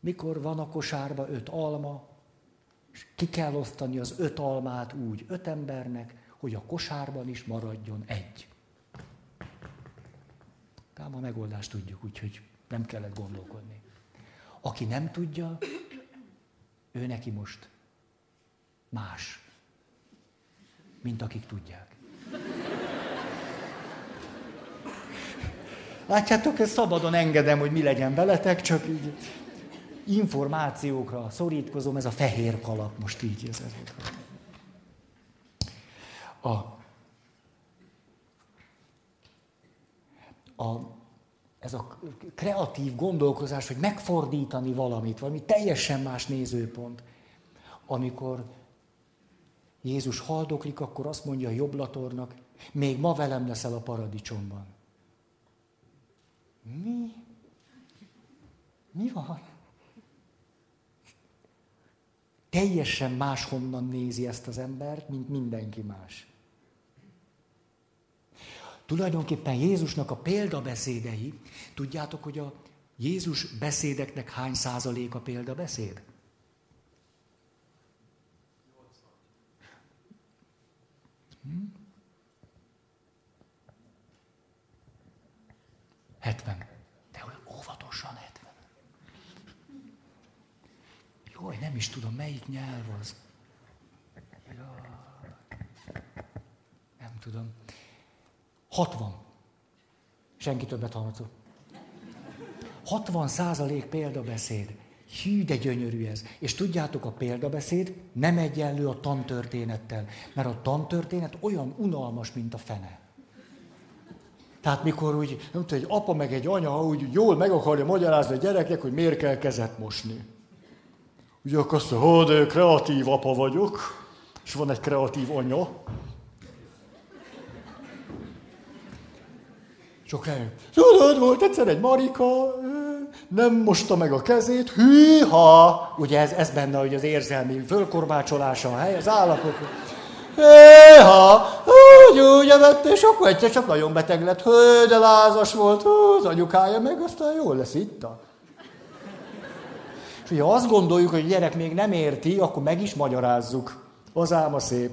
Mikor van a kosárba öt alma, és ki kell osztani az öt almát úgy öt embernek, hogy a kosárban is maradjon egy. Tehát a megoldást tudjuk, úgyhogy nem kellett gondolkodni. Aki nem tudja, ő neki most más, mint akik tudják. Látjátok, ezt szabadon engedem, hogy mi legyen veletek, csak így információkra szorítkozom, ez a fehér kalap most így. Ez, a, a ez a kreatív gondolkozás, hogy megfordítani valamit, valami teljesen más nézőpont. Amikor Jézus haldoklik, akkor azt mondja a jobblatornak, még ma velem leszel a paradicsomban. Mi? Mi van? Teljesen máshonnan nézi ezt az embert, mint mindenki más. Tulajdonképpen Jézusnak a példabeszédei, tudjátok, hogy a Jézus beszédeknek hány százalék a példabeszéd? Hm? 70. De óvatosan 70. Jaj, nem is tudom, melyik nyelv az. Jaj. Nem tudom. 60. Senki többet hallgatott. 60 százalék példabeszéd. Hű, de gyönyörű ez. És tudjátok, a példabeszéd nem egyenlő a tantörténettel, mert a tantörténet olyan unalmas, mint a fene. Tehát mikor úgy, nem tudom, egy apa meg egy anya úgy jól meg akarja magyarázni a gyerekek, hogy miért kell kezet mosni. Ugye akkor azt mondja, hogy kreatív apa vagyok, és van egy kreatív anya. Csak rájön. Tudod, volt egyszer egy Marika, nem mosta meg a kezét, hűha! Ugye ez, ez benne, hogy az érzelmi fölkorbácsolása a hely, az állapot. Hűha! Úgy, úgy evett, és akkor egyszer csak nagyon beteg lett. Hő, de lázas volt, hú, az anyukája meg, aztán jól lesz itt. És ugye azt gondoljuk, hogy a gyerek még nem érti, akkor meg is magyarázzuk. Az álma szép.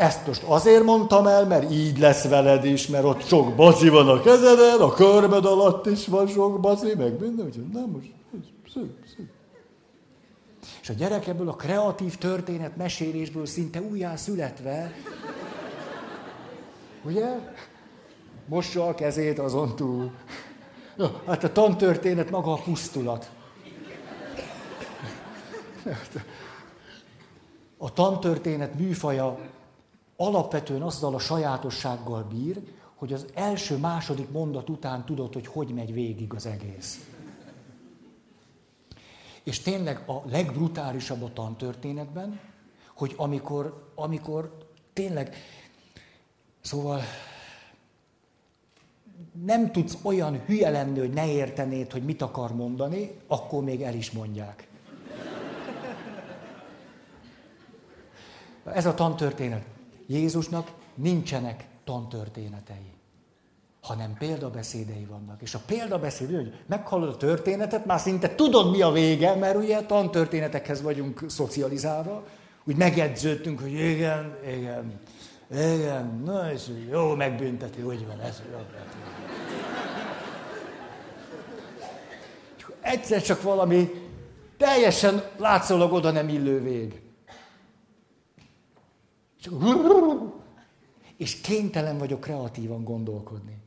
Ezt most azért mondtam el, mert így lesz veled is, mert ott sok bazi van a kezeden, a körmed alatt is van sok bazi, meg minden, úgyhogy nem most, szép, szép. És a gyerek ebből a kreatív történet mesélésből szinte újjá születve, ugye? Mossa a kezét azon túl. Na, hát a tantörténet maga a pusztulat. A tantörténet műfaja alapvetően azzal a sajátossággal bír, hogy az első-második mondat után tudod, hogy hogy megy végig az egész. És tényleg a legbrutálisabb a tantörténetben, hogy amikor, amikor tényleg, szóval nem tudsz olyan hülye lenni, hogy ne értenéd, hogy mit akar mondani, akkor még el is mondják. Ez a tantörténet. Jézusnak nincsenek tantörténetei, hanem példabeszédei vannak. És a példabeszéd, hogy meghallod a történetet, már szinte tudod, mi a vége, mert ugye tantörténetekhez vagyunk szocializálva, úgy megedződtünk, hogy igen, igen, igen, na és jó megbünteti, úgy van, ez jó. Egyszer csak valami teljesen látszólag oda nem illő vég. És kénytelen vagyok kreatívan gondolkodni.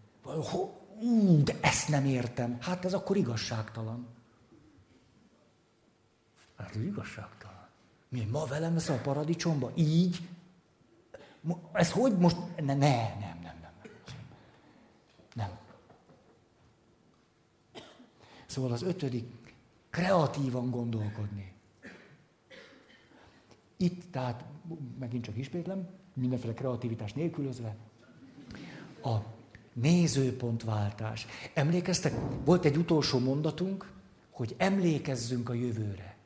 De ezt nem értem. Hát ez akkor igazságtalan. Hát ez igazságtalan. Mi, ma velem lesz a paradicsomba? Így? Ez hogy most? Ne, nem, nem, nem, nem. Nem. Szóval az ötödik, kreatívan gondolkodni. Itt tehát megint csak ismétlem, mindenféle kreativitás nélkülözve, a nézőpontváltás. Emlékeztek, volt egy utolsó mondatunk, hogy emlékezzünk a jövőre.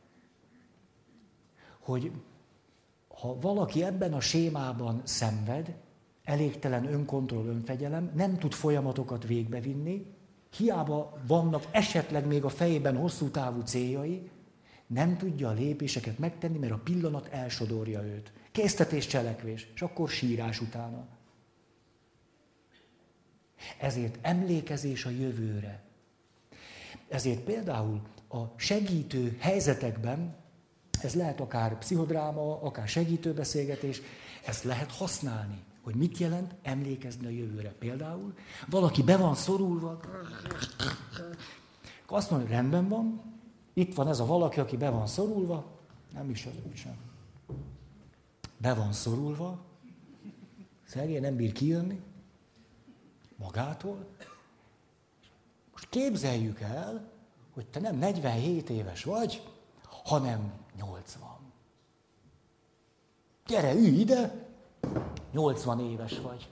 Hogy ha valaki ebben a sémában szenved, elégtelen önkontroll, önfegyelem, nem tud folyamatokat végbevinni, hiába vannak esetleg még a fejében hosszú távú céljai, nem tudja a lépéseket megtenni, mert a pillanat elsodorja őt. Késztetés, cselekvés, és akkor sírás utána. Ezért emlékezés a jövőre. Ezért például a segítő helyzetekben, ez lehet akár pszichodráma, akár segítőbeszélgetés, ezt lehet használni. Hogy mit jelent emlékezni a jövőre. Például valaki be van szorulva, azt mondja, rendben van, itt van ez a valaki, aki be van szorulva, nem is az sem. Be van szorulva, szegény nem bír kijönni magától. Most képzeljük el, hogy te nem 47 éves vagy, hanem 80. Gyere, ülj ide, 80 éves vagy.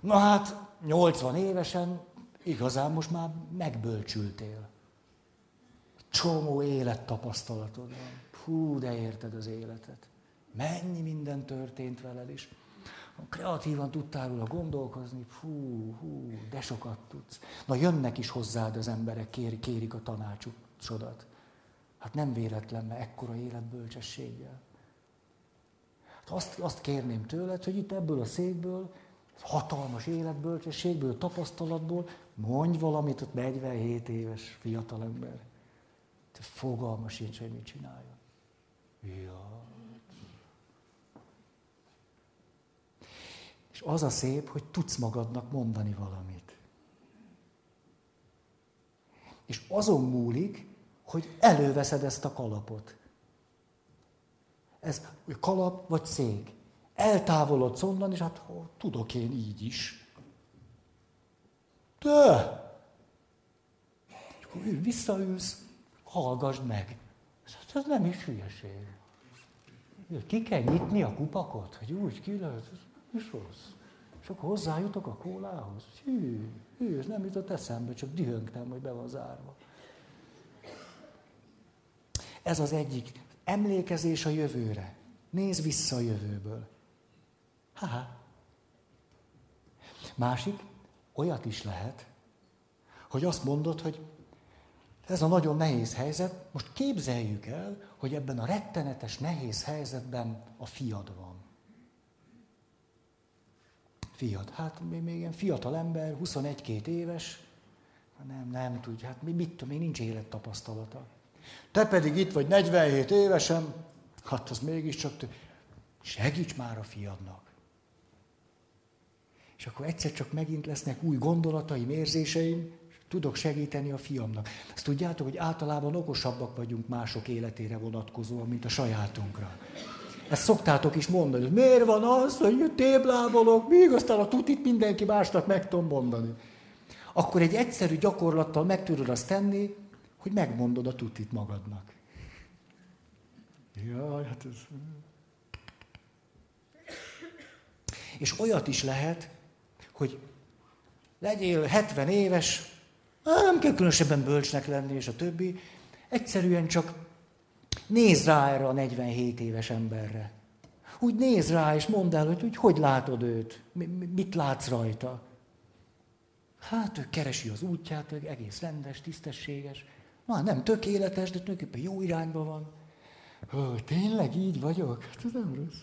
Na hát, 80 évesen igazán most már megbölcsültél csomó élettapasztalatod van. Hú, de érted az életet. Mennyi minden történt veled is. Kreatívan tudtál róla gondolkozni, fú, hú, de sokat tudsz. Na jönnek is hozzád az emberek, kérik, kérik a tanácsodat. Hát nem véletlen, mert ekkora életbölcsességgel. Hát azt, azt kérném tőled, hogy itt ebből a székből, hatalmas életbölcsességből, tapasztalatból mondj valamit ott 47 éves fiatalember. Te fogalma sincs, hogy mit csináljon. Ja. És az a szép, hogy tudsz magadnak mondani valamit. És azon múlik, hogy előveszed ezt a kalapot. Ez kalap vagy szék. Eltávolodsz onnan, és hát tudok én így is. De! És akkor visszaülsz, hallgassd meg. Hát ez nem is hülyeség. Ki kell nyitni a kupakot, hogy úgy ki lehet, is rossz. És akkor hozzájutok a kólához. Hű, hű, ez nem jutott eszembe, csak dühöngtem, hogy be van zárva. Ez az egyik. Emlékezés a jövőre. Nézz vissza a jövőből. Ha. Másik, olyat is lehet, hogy azt mondod, hogy ez a nagyon nehéz helyzet, most képzeljük el, hogy ebben a rettenetes, nehéz helyzetben a fiad van. Fiat, hát még, még ilyen fiatal ember, 21-2 éves, nem, nem tudja, hát mit tudom, még nincs élettapasztalata. Te pedig itt vagy 47 évesen, hát az mégiscsak, segíts már a fiadnak. És akkor egyszer csak megint lesznek új gondolataim, érzéseim, tudok segíteni a fiamnak. Ezt tudjátok, hogy általában okosabbak vagyunk mások életére vonatkozóan, mint a sajátunkra. Ezt szoktátok is mondani, hogy miért van az, hogy téblábolok, míg aztán a tutit mindenki másnak meg tudom mondani. Akkor egy egyszerű gyakorlattal meg tudod azt tenni, hogy megmondod a tutit magadnak. Jaj, hát ez... És olyat is lehet, hogy legyél 70 éves, nem kell különösebben bölcsnek lenni, és a többi. Egyszerűen csak nézd rá erre a 47 éves emberre. Úgy nézd rá, és mondd el, hogy, hogy hogy látod őt, mit látsz rajta. Hát ő keresi az útját, ő egész rendes, tisztességes. Na, nem tökéletes, de tulajdonképpen jó irányba van. Ó, tényleg így vagyok? Hát ez nem rossz.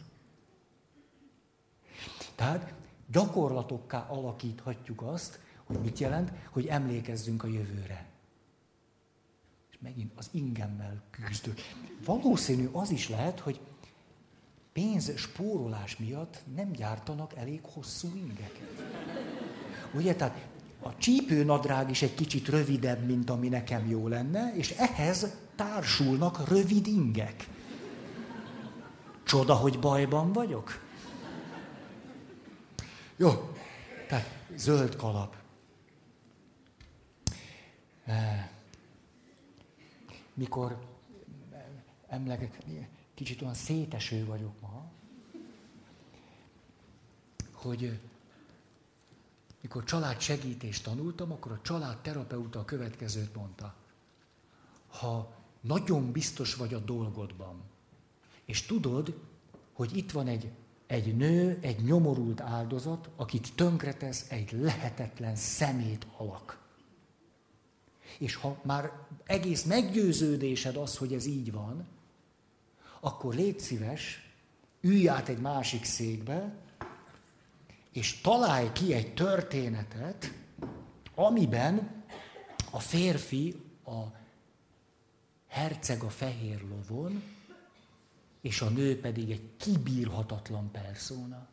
Tehát gyakorlatokká alakíthatjuk azt, hogy mit jelent, hogy emlékezzünk a jövőre. És megint az ingemmel küzdök. Valószínű az is lehet, hogy pénz spórolás miatt nem gyártanak elég hosszú ingeket. Ugye, tehát a csípőnadrág is egy kicsit rövidebb, mint ami nekem jó lenne, és ehhez társulnak rövid ingek. Csoda, hogy bajban vagyok. Jó, tehát zöld kalap. Eh, mikor emlegek, kicsit olyan széteső vagyok ma, hogy mikor családsegítést tanultam, akkor a családterapeuta a következőt mondta. Ha nagyon biztos vagy a dolgodban, és tudod, hogy itt van egy, egy nő, egy nyomorult áldozat, akit tönkretesz egy lehetetlen szemét alak és ha már egész meggyőződésed az, hogy ez így van, akkor légy szíves, ülj át egy másik székbe, és találj ki egy történetet, amiben a férfi a herceg a fehér lovon, és a nő pedig egy kibírhatatlan perszóna.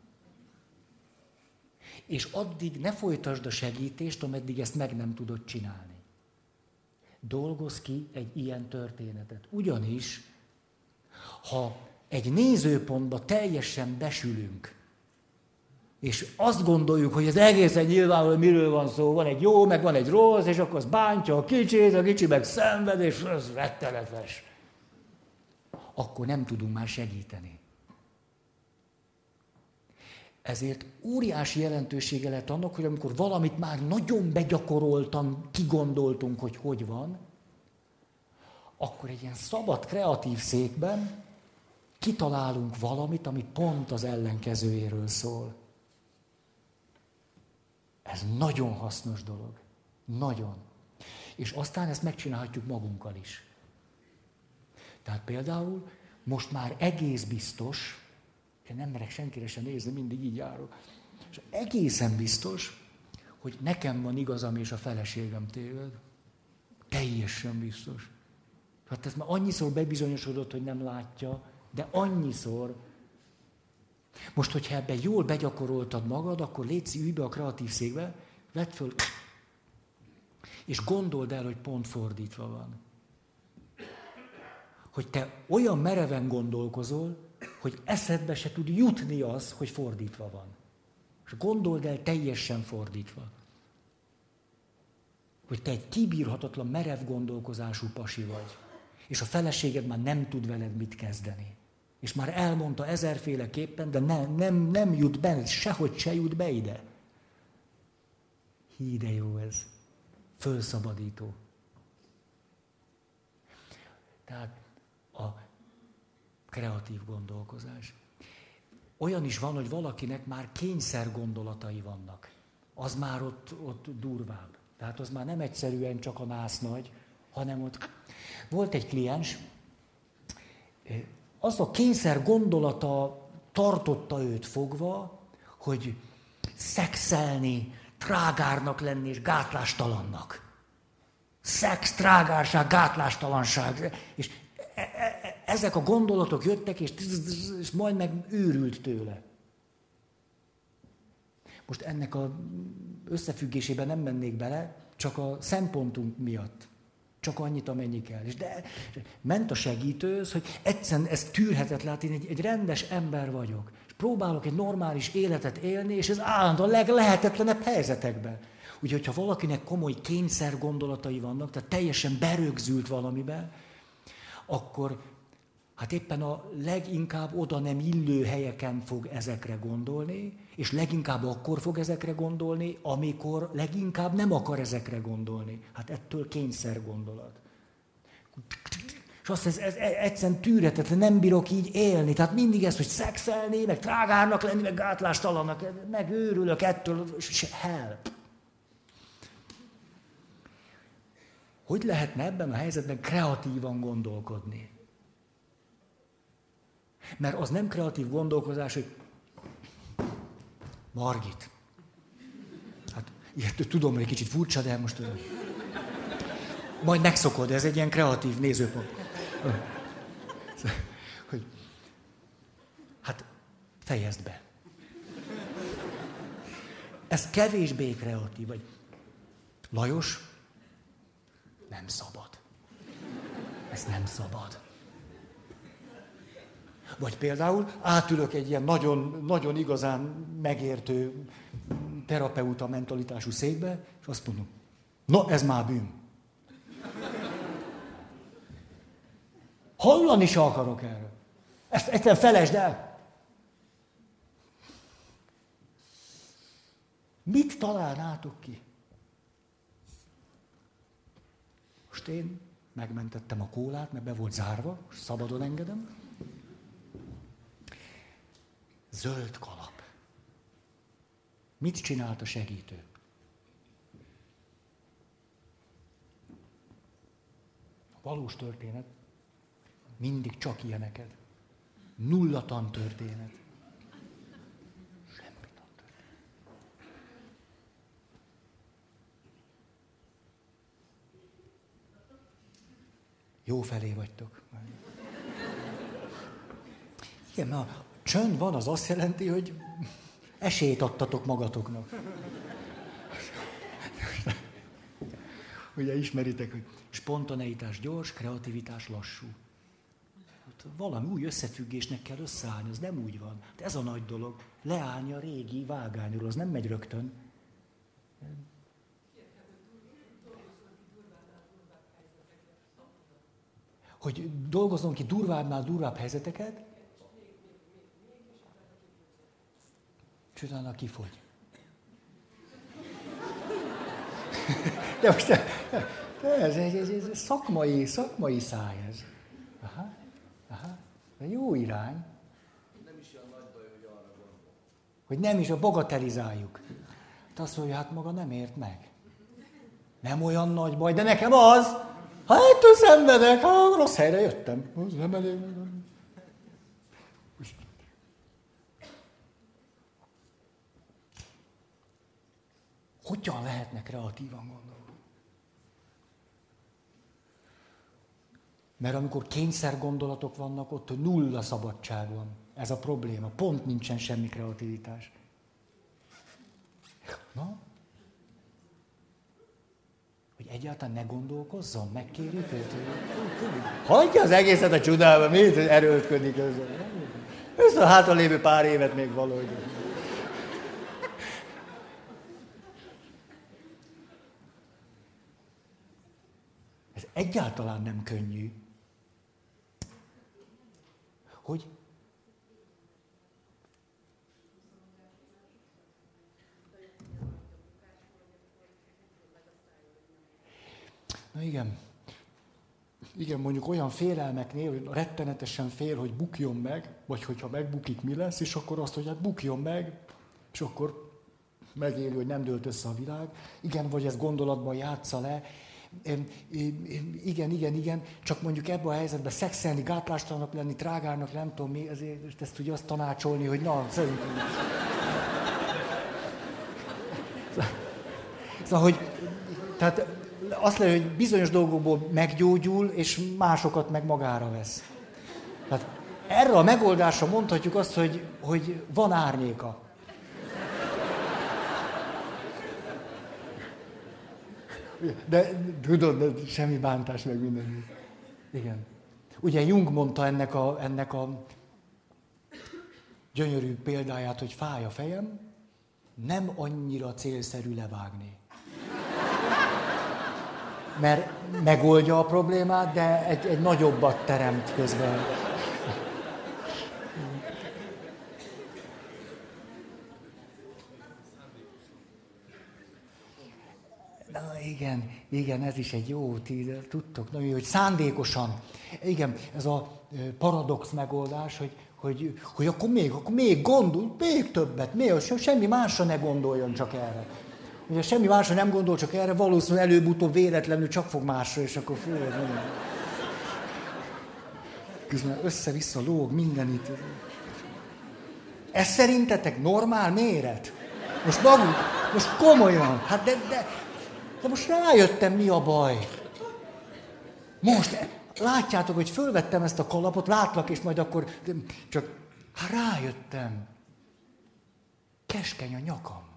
És addig ne folytasd a segítést, ameddig ezt meg nem tudod csinálni dolgoz ki egy ilyen történetet. Ugyanis, ha egy nézőpontba teljesen besülünk, és azt gondoljuk, hogy az egészen nyilvánvaló, miről van szó, van egy jó, meg van egy rossz, és akkor az bántja a kicsit, a kicsi meg szenved, és az rettenetes. Akkor nem tudunk már segíteni. Ezért óriási jelentősége lett annak, hogy amikor valamit már nagyon begyakoroltan kigondoltunk, hogy hogy van, akkor egy ilyen szabad, kreatív székben kitalálunk valamit, ami pont az ellenkezőjéről szól. Ez nagyon hasznos dolog. Nagyon. És aztán ezt megcsinálhatjuk magunkkal is. Tehát például most már egész biztos, én nem merek senkire sem nézni, mindig így járok, és egészen biztos, hogy nekem van igazam, és a feleségem téved. Teljesen biztos. Hát ez már annyiszor bebizonyosodott, hogy nem látja, de annyiszor. Most, hogyha ebben jól begyakoroltad magad, akkor ülj be a kreatív székbe, vedd föl, és gondold el, hogy pont fordítva van. Hogy te olyan mereven gondolkozol, hogy eszedbe se tud jutni az, hogy fordítva van. És gondold el teljesen fordítva. Hogy te egy kibírhatatlan merev gondolkozású pasi vagy. És a feleséged már nem tud veled mit kezdeni. És már elmondta ezerféleképpen, de nem, nem, nem jut be, sehogy se jut be ide. Hí, de jó ez. Fölszabadító. Tehát kreatív gondolkozás. Olyan is van, hogy valakinek már kényszer gondolatai vannak. Az már ott, ott durvább. Tehát az már nem egyszerűen csak a nász nagy, hanem ott volt egy kliens, az a kényszer gondolata tartotta őt fogva, hogy szexelni, trágárnak lenni és gátlástalannak. Szex, trágárság, gátlástalanság. És ezek a gondolatok jöttek, és, és majd meg őrült tőle. Most ennek a összefüggésében nem mennék bele, csak a szempontunk miatt. Csak annyit, amennyi kell. És de ment a segítőz, hogy egyszerűen ez tűrhetetlen, hát én egy, egy rendes ember vagyok. És próbálok egy normális életet élni, és ez állandóan a leglehetetlenebb helyzetekben. Úgyhogy, ha valakinek komoly kényszer gondolatai vannak, tehát teljesen berögzült valamiben, akkor hát éppen a leginkább oda nem illő helyeken fog ezekre gondolni, és leginkább akkor fog ezekre gondolni, amikor leginkább nem akar ezekre gondolni. Hát ettől kényszer gondolat. És azt ez, ez, egyszerűen tűretetlen, nem bírok így élni. Tehát mindig ez, hogy szexelni, meg trágárnak lenni, meg gátlástalannak, meg őrülök ettől, és help. Hogy lehetne ebben a helyzetben kreatívan gondolkodni? Mert az nem kreatív gondolkozás, hogy Margit. Hát ilyet tudom, hogy egy kicsit furcsa, de most tudom. Majd megszokod, ez egy ilyen kreatív nézőpont. Hogy, hát fejezd be. Ez kevésbé kreatív, vagy Lajos, nem szabad. Ez nem szabad. Vagy például átülök egy ilyen nagyon, nagyon igazán megértő terapeuta mentalitású székbe, és azt mondom, no, ez már bűn. Hallani is akarok erről. Ezt egyszerűen felejtsd el. Mit találnátok ki? Most én megmentettem a kólát, mert be volt zárva, most szabadon engedem. Zöld kalap. Mit csinált a segítő? A valós történet mindig csak ilyeneket. Nulla történet. Semmi történet. Jó felé vagytok. Igen, mert csönd van, az azt jelenti, hogy esélyt adtatok magatoknak. Ugye ismeritek, hogy spontaneitás gyors, kreativitás lassú. Hát valami új összefüggésnek kell összeállni, az nem úgy van. Hát ez a nagy dolog. Leállni a régi vágányról, az nem megy rögtön. Hogy dolgozzon ki durvábbnál durvább helyzeteket, és utána kifogy. De most ez, ez, ez, ez szakmai, szakmai száj ez. Aha, aha. De jó irány. Nem is olyan nagy baj, hogy arra gondol. Hogy nem is, a bagatelizáljuk. azt mondja, hát maga nem ért meg. Nem olyan nagy baj, de nekem az. Ettől szenvedek, ha rossz helyre jöttem. Az nem elég. Hogyan lehetne kreatívan gondolni? Mert amikor kényszer gondolatok vannak, ott nulla szabadság van. Ez a probléma. Pont nincsen semmi kreativitás. Na? Hogy egyáltalán ne gondolkozzon, megkérjük őt. Hagyja az egészet a csodába, miért erőltködik ezzel? Ez a hátra lévő pár évet még valahogy. Egyáltalán nem könnyű. Hogy Na igen. Igen, mondjuk olyan félelmeknél, hogy rettenetesen fél, hogy bukjon meg, vagy hogyha megbukik, mi lesz, és akkor azt, hogy hát bukjon meg, és akkor megéli, hogy nem dőlt össze a világ. Igen, vagy ez gondolatban játsza le. Igen, igen, igen, csak mondjuk ebben a helyzetben szexelni, gátlástalannak lenni, trágárnak, nem tudom mi, ezért ezt tudja azt tanácsolni, hogy na, szerintem... Szóval, hogy, tehát azt lehet, hogy bizonyos dolgokból meggyógyul, és másokat meg magára vesz. Tehát erre a megoldásra mondhatjuk azt, hogy, hogy van árnyéka. De tudod, de semmi bántás meg minden. Igen. Ugye Jung mondta ennek a, ennek a gyönyörű példáját, hogy fáj a fejem, nem annyira célszerű levágni mert megoldja a problémát, de egy, egy nagyobbat teremt közben. Na igen, igen, ez is egy jó, ti tudtok, na, hogy szándékosan. Igen, ez a paradox megoldás, hogy, hogy, hogy akkor még, akkor még gondol, még többet, még, semmi másra ne gondoljon csak erre. Ugye semmi másra nem gondol, csak erre valószínűleg előbb-utóbb véletlenül csak fog másra, és akkor nem. Közben össze-vissza lóg minden itt. Ez szerintetek normál méret? Most maguk, most komolyan, hát de, de, de most rájöttem, mi a baj. Most látjátok, hogy fölvettem ezt a kalapot, látlak, és majd akkor csak, hát rájöttem. Keskeny a nyakam.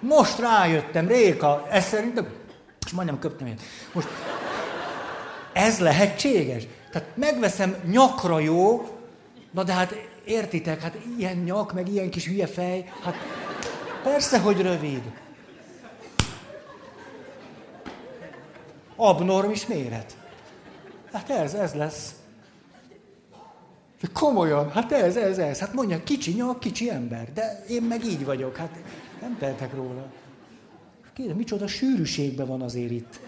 Most rájöttem, Réka, ez szerintem, és majdnem köptem én. Most ez lehetséges? Tehát megveszem nyakra jó, na de hát értitek, hát ilyen nyak, meg ilyen kis hülye fej, hát persze, hogy rövid. Abnormis méret. Hát ez, ez lesz. De komolyan, hát ez, ez, ez. Hát mondja, kicsi nyak, kicsi ember. De én meg így vagyok. Hát nem tehetek róla. Kérem, micsoda sűrűségben van azért itt.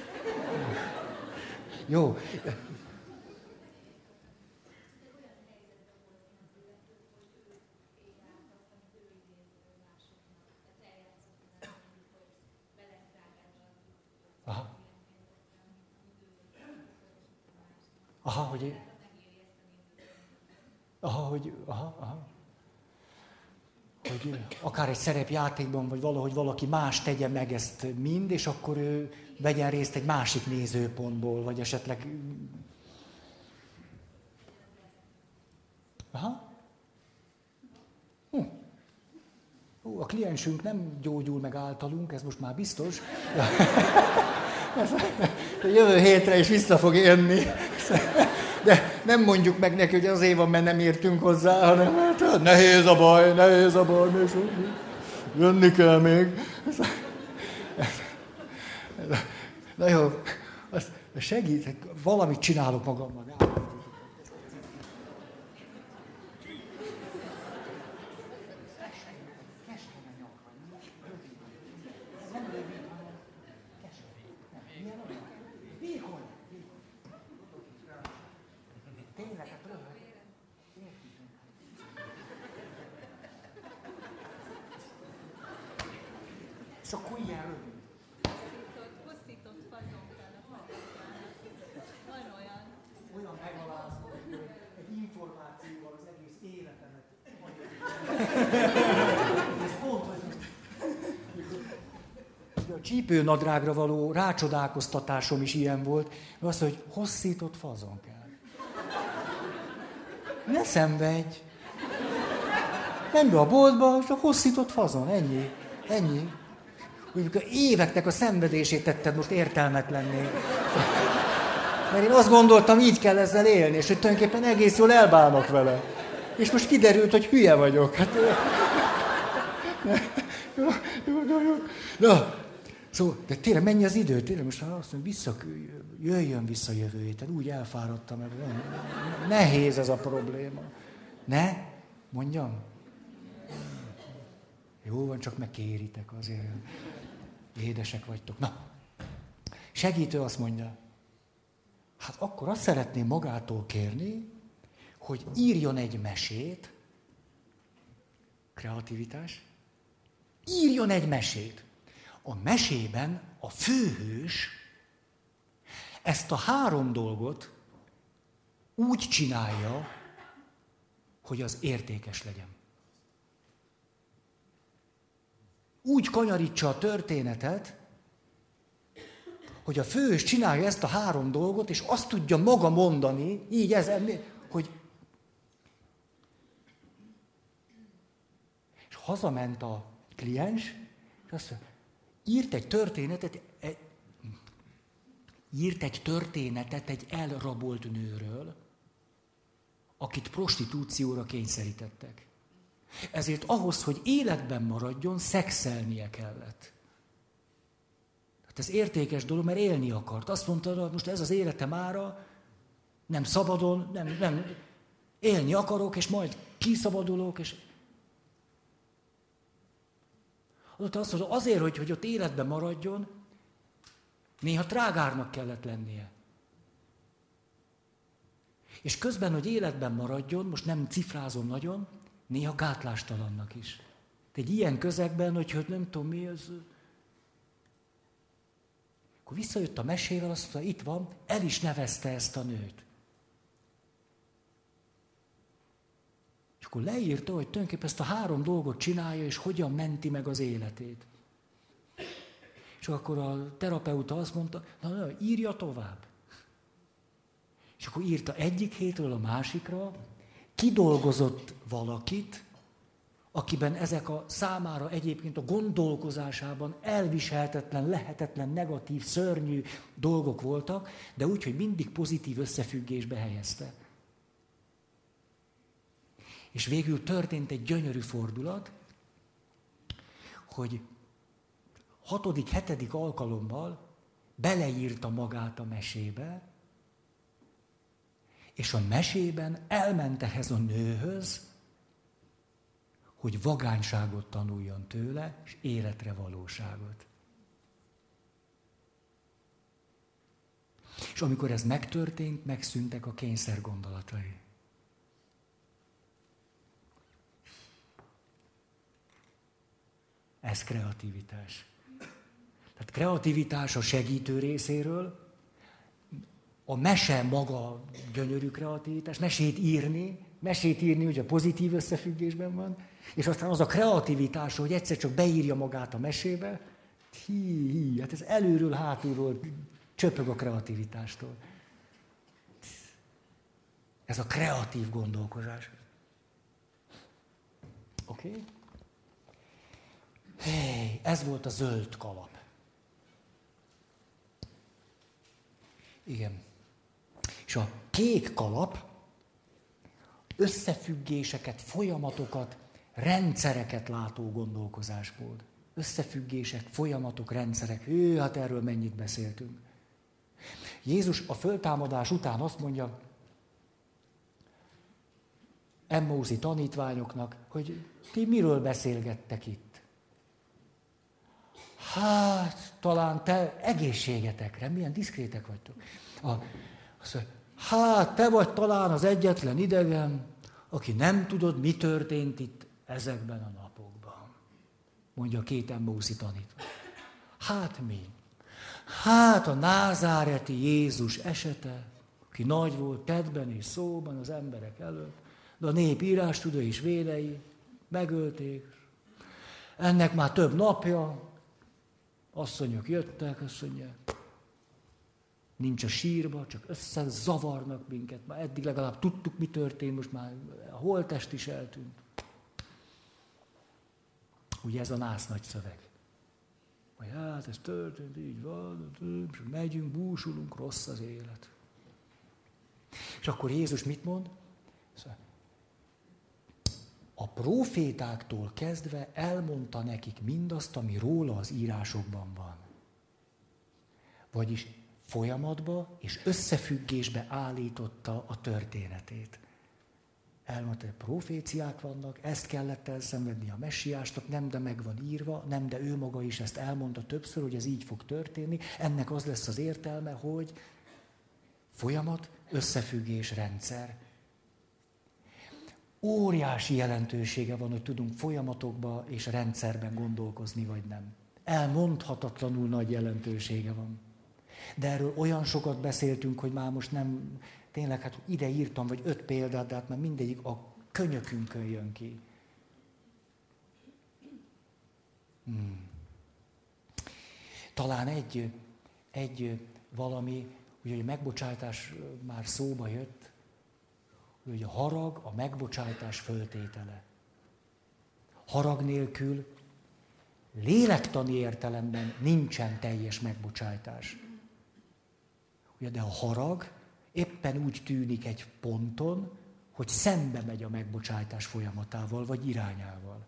Jó. Aha, hogy... Aha, hogy... Aha, aha hogy akár egy szerepjátékban, vagy valahogy valaki más tegye meg ezt mind, és akkor ő vegyen részt egy másik nézőpontból, vagy esetleg... Aha. Hm. Ó, a kliensünk nem gyógyul meg általunk, ez most már biztos. Jövő hétre is vissza fog jönni de nem mondjuk meg neki, hogy azért van, mert nem értünk hozzá, hanem hát nehéz a baj, nehéz a baj, és jönni kell még. Na jó, azt segítek, valamit csinálok magammal. A csípőnadrágra való rácsodálkoztatásom is ilyen volt, mert mondja, hogy hosszított fazon kell. Ne szenvedj! Menj be a boltba, és a hosszított fazon, ennyi. Ennyi. Úgy, éveknek a szenvedését tetted most értelmetlenné. Mert én azt gondoltam, így kell ezzel élni, és hogy tulajdonképpen egész jól elbánok vele. És most kiderült, hogy hülye vagyok. Hát. Na, Szóval, de tényleg mennyi az idő? Tényleg most már azt mondom, vissza, jöjjön vissza jövő héten. Úgy elfáradtam, mert nehéz ez a probléma. Ne? Mondjam? Jó van, csak megkéritek azért. Édesek vagytok. Na, segítő azt mondja, hát akkor azt szeretném magától kérni, hogy írjon egy mesét, kreativitás, írjon egy mesét. A mesében a főhős ezt a három dolgot úgy csinálja, hogy az értékes legyen. Úgy kanyarítsa a történetet, hogy a főhős csinálja ezt a három dolgot, és azt tudja maga mondani, így ez, hogy és hazament a kliens, és azt mondja, írt egy történetet, egy, írt egy történetet egy elrabolt nőről, akit prostitúcióra kényszerítettek. Ezért ahhoz, hogy életben maradjon, szexelnie kellett. Hát ez értékes dolog, mert élni akart. Azt mondta, hogy most ez az életem ára, nem szabadon, nem, nem, élni akarok, és majd kiszabadulok, és Azóta azt mondja, azért, hogy, hogy ott életben maradjon, néha trágárnak kellett lennie. És közben, hogy életben maradjon, most nem cifrázom nagyon, néha gátlástalannak is. De egy ilyen közegben, hogy, hogy nem tudom mi ez. Akkor visszajött a mesével, azt mondta, itt van, el is nevezte ezt a nőt. És akkor leírta, hogy tulajdonképpen ezt a három dolgot csinálja, és hogyan menti meg az életét. És akkor a terapeuta azt mondta, na, na írja tovább. És akkor írta egyik hétről a másikra, kidolgozott valakit, akiben ezek a számára egyébként a gondolkozásában elviselhetetlen, lehetetlen, negatív, szörnyű dolgok voltak, de úgy, hogy mindig pozitív összefüggésbe helyezte. És végül történt egy gyönyörű fordulat, hogy hatodik, hetedik alkalommal beleírta magát a mesébe, és a mesében elment ehhez a nőhöz, hogy vagányságot tanuljon tőle, és életre valóságot. És amikor ez megtörtént, megszűntek a kényszer gondolatai. Ez kreativitás. Tehát kreativitás a segítő részéről, a mese maga gyönyörű kreativitás, mesét írni, mesét írni ugye pozitív összefüggésben van, és aztán az a kreativitás, hogy egyszer csak beírja magát a mesébe, hí, hí, hát ez előről, hátulról csöpög a kreativitástól. Ez a kreatív gondolkozás. Oké? Okay? Hey, ez volt a zöld kalap. Igen. És a kék kalap összefüggéseket, folyamatokat, rendszereket látó gondolkozásból. Összefüggések, folyamatok, rendszerek. Hű, hát erről mennyit beszéltünk. Jézus a föltámadás után azt mondja Emmózi tanítványoknak, hogy ti miről beszélgettek itt? Hát, talán te egészségetekre, milyen diszkrétek vagytok. A, azt mondja, hát, te vagy talán az egyetlen idegen, aki nem tudod, mi történt itt ezekben a napokban. Mondja a két embószi tanítvány. Hát mi? Hát a názáreti Jézus esete, aki nagy volt tedben és szóban az emberek előtt, de a nép írás tudó és védei megölték. Ennek már több napja, asszonyok jöttek, azt mondja, nincs a sírba, csak összezavarnak minket. Már eddig legalább tudtuk, mi történt, most már a holtest is eltűnt. Ugye ez a nász nagy szöveg. Majd hát ez történt, így van, és megyünk, búsulunk, rossz az élet. És akkor Jézus mit mond? A profétáktól kezdve elmondta nekik mindazt, ami róla az írásokban van. Vagyis folyamatba és összefüggésbe állította a történetét. Elmondta, hogy proféciák vannak, ezt kellett elszenvedni a messiásnak, nem, de meg van írva, nem, de ő maga is ezt elmondta többször, hogy ez így fog történni. Ennek az lesz az értelme, hogy folyamat, összefüggés, rendszer. Óriási jelentősége van, hogy tudunk folyamatokba és rendszerben gondolkozni, vagy nem. Elmondhatatlanul nagy jelentősége van. De erről olyan sokat beszéltünk, hogy már most nem, tényleg, hát ide írtam, vagy öt példát, de hát már mindegyik a könyökünkön jön ki. Hmm. Talán egy, egy valami, ugye a megbocsátás már szóba jött, hogy a harag a megbocsátás föltétele. Harag nélkül lélektani értelemben nincsen teljes megbocsátás. Ugye, de a harag éppen úgy tűnik egy ponton, hogy szembe megy a megbocsátás folyamatával, vagy irányával.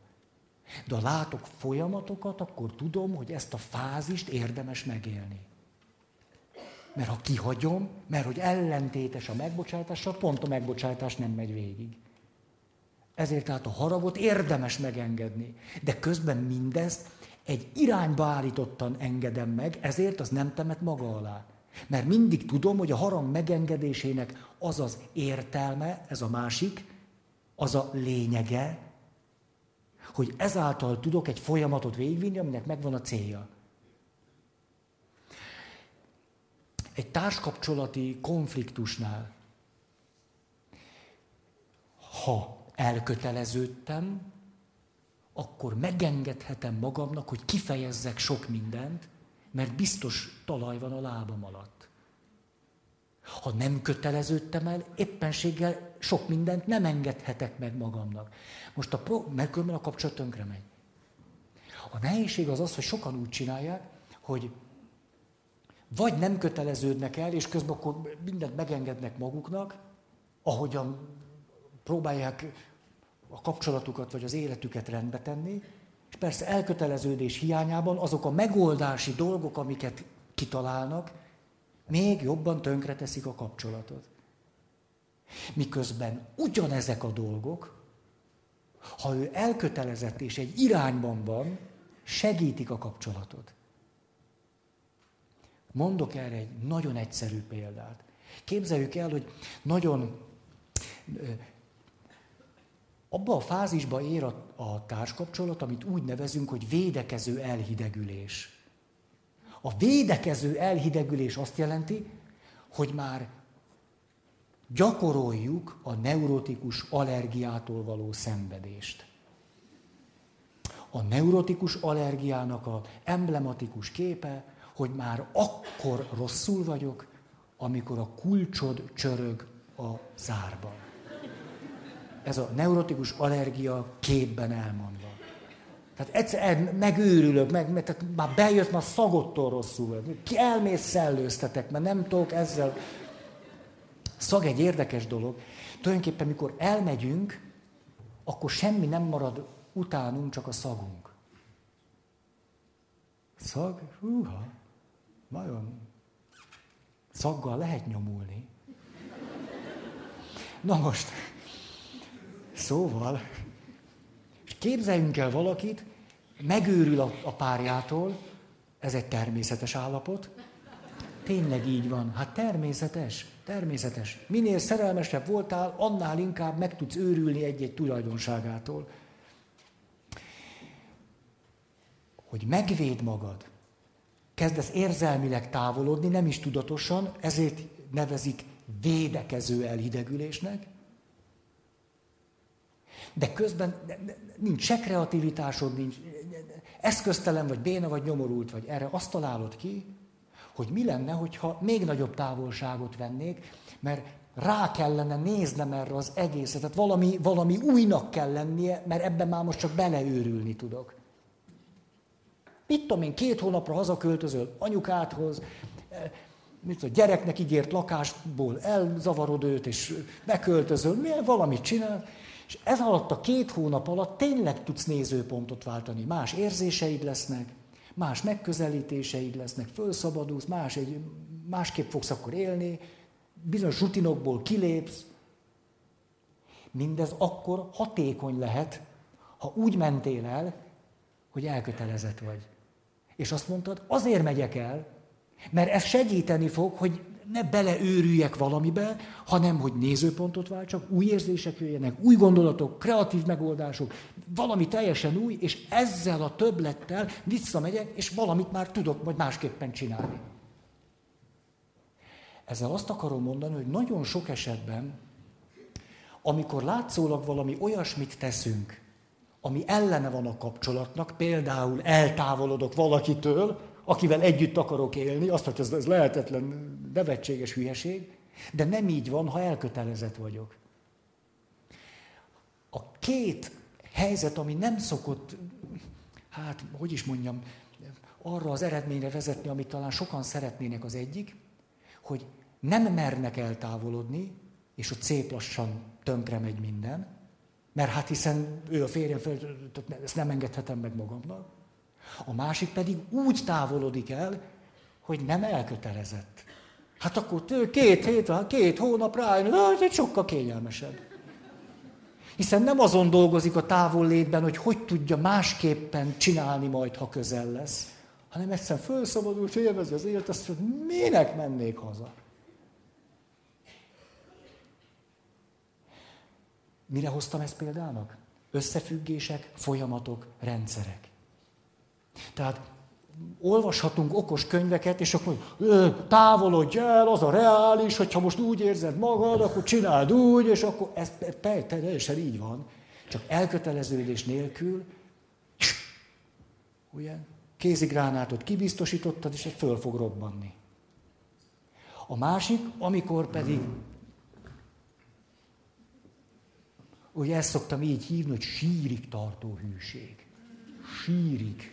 De ha látok folyamatokat, akkor tudom, hogy ezt a fázist érdemes megélni. Mert ha kihagyom, mert hogy ellentétes a megbocsátással, pont a megbocsátás nem megy végig. Ezért tehát a haragot érdemes megengedni. De közben mindezt egy irányba állítottan engedem meg, ezért az nem temet maga alá. Mert mindig tudom, hogy a harang megengedésének az az értelme, ez a másik, az a lényege, hogy ezáltal tudok egy folyamatot végvinni, aminek megvan a célja. Egy társkapcsolati konfliktusnál, ha elköteleződtem, akkor megengedhetem magamnak, hogy kifejezzek sok mindent, mert biztos talaj van a lábam alatt. Ha nem köteleződtem el, éppenséggel sok mindent nem engedhetek meg magamnak. Most a pro, mert különben a kapcsolat tönkre megy. A nehézség az az, hogy sokan úgy csinálják, hogy vagy nem köteleződnek el, és közben akkor mindent megengednek maguknak, ahogyan próbálják a kapcsolatukat vagy az életüket rendbe tenni, és persze elköteleződés hiányában azok a megoldási dolgok, amiket kitalálnak, még jobban tönkreteszik a kapcsolatot. Miközben ugyanezek a dolgok, ha ő elkötelezett és egy irányban van, segítik a kapcsolatot. Mondok erre egy nagyon egyszerű példát. Képzeljük el, hogy nagyon abba a fázisba ér a, a társkapcsolat, amit úgy nevezünk, hogy védekező elhidegülés. A védekező elhidegülés azt jelenti, hogy már gyakoroljuk a neurotikus allergiától való szenvedést. A neurotikus allergiának a emblematikus képe, hogy már akkor rosszul vagyok, amikor a kulcsod csörög a zárban. Ez a neurotikus allergia képben elmondva. Tehát egyszer megőrülök, meg, mert már bejött, már szagottól rosszul. Ki elmész szellőztetek, mert nem tudok ezzel. Szag egy érdekes dolog. Tulajdonképpen, mikor elmegyünk, akkor semmi nem marad utánunk, csak a szagunk. Szag? Húha. Nagyon szaggal lehet nyomulni. Na most, szóval, képzeljünk el valakit, megőrül a, a párjától, ez egy természetes állapot. Tényleg így van. Hát természetes, természetes. Minél szerelmesebb voltál, annál inkább meg tudsz őrülni egy-egy tulajdonságától. Hogy megvéd magad, kezdesz érzelmileg távolodni, nem is tudatosan, ezért nevezik védekező elhidegülésnek, de közben nincs se kreativitásod, nincs, eszköztelen vagy, béna vagy, nyomorult vagy. Erre azt találod ki, hogy mi lenne, hogyha még nagyobb távolságot vennék, mert rá kellene néznem erre az egészet, tehát valami, valami újnak kell lennie, mert ebben már most csak beleőrülni tudok. Mit tudom én, két hónapra hazaköltözöl anyukádhoz, mit a gyereknek ígért lakásból elzavarod őt, és beköltözöl, milyen valamit csinál, és ez alatt a két hónap alatt tényleg tudsz nézőpontot váltani. Más érzéseid lesznek, más megközelítéseid lesznek, fölszabadulsz, más egy, másképp fogsz akkor élni, bizonyos rutinokból kilépsz. Mindez akkor hatékony lehet, ha úgy mentél el, hogy elkötelezett vagy. És azt mondtad, azért megyek el, mert ez segíteni fog, hogy ne beleőrüljek valamibe, hanem hogy nézőpontot váltsak, új érzések jöjjenek, új gondolatok, kreatív megoldások, valami teljesen új, és ezzel a többlettel visszamegyek, és valamit már tudok majd másképpen csinálni. Ezzel azt akarom mondani, hogy nagyon sok esetben, amikor látszólag valami olyasmit teszünk, ami ellene van a kapcsolatnak, például eltávolodok valakitől, akivel együtt akarok élni, azt, hogy ez, ez lehetetlen, nevetséges hülyeség, de nem így van, ha elkötelezett vagyok. A két helyzet, ami nem szokott, hát, hogy is mondjam, arra az eredményre vezetni, amit talán sokan szeretnének az egyik, hogy nem mernek eltávolodni, és ott szép lassan tönkre megy minden, mert hát hiszen ő a férjem, ezt nem engedhetem meg magamnak. A másik pedig úgy távolodik el, hogy nem elkötelezett. Hát akkor két hét, két hónap rá, hát egy sokkal kényelmesebb. Hiszen nem azon dolgozik a távollétben, hogy hogy tudja másképpen csinálni majd, ha közel lesz, hanem egyszerűen felszabadul, élvezi az élet, azt mondja, minek mennék haza. Mire hoztam ezt példának? Összefüggések, folyamatok, rendszerek. Tehát olvashatunk okos könyveket, és akkor távolodj el, az a reális, hogyha most úgy érzed magad, akkor csináld úgy, és akkor ez teljesen így van. Csak elköteleződés nélkül, ugye, kézigránátot kibiztosítottad, és egy föl fog robbanni. A másik, amikor pedig, ugye ezt szoktam így hívni, hogy sírig tartó hűség. Sírig.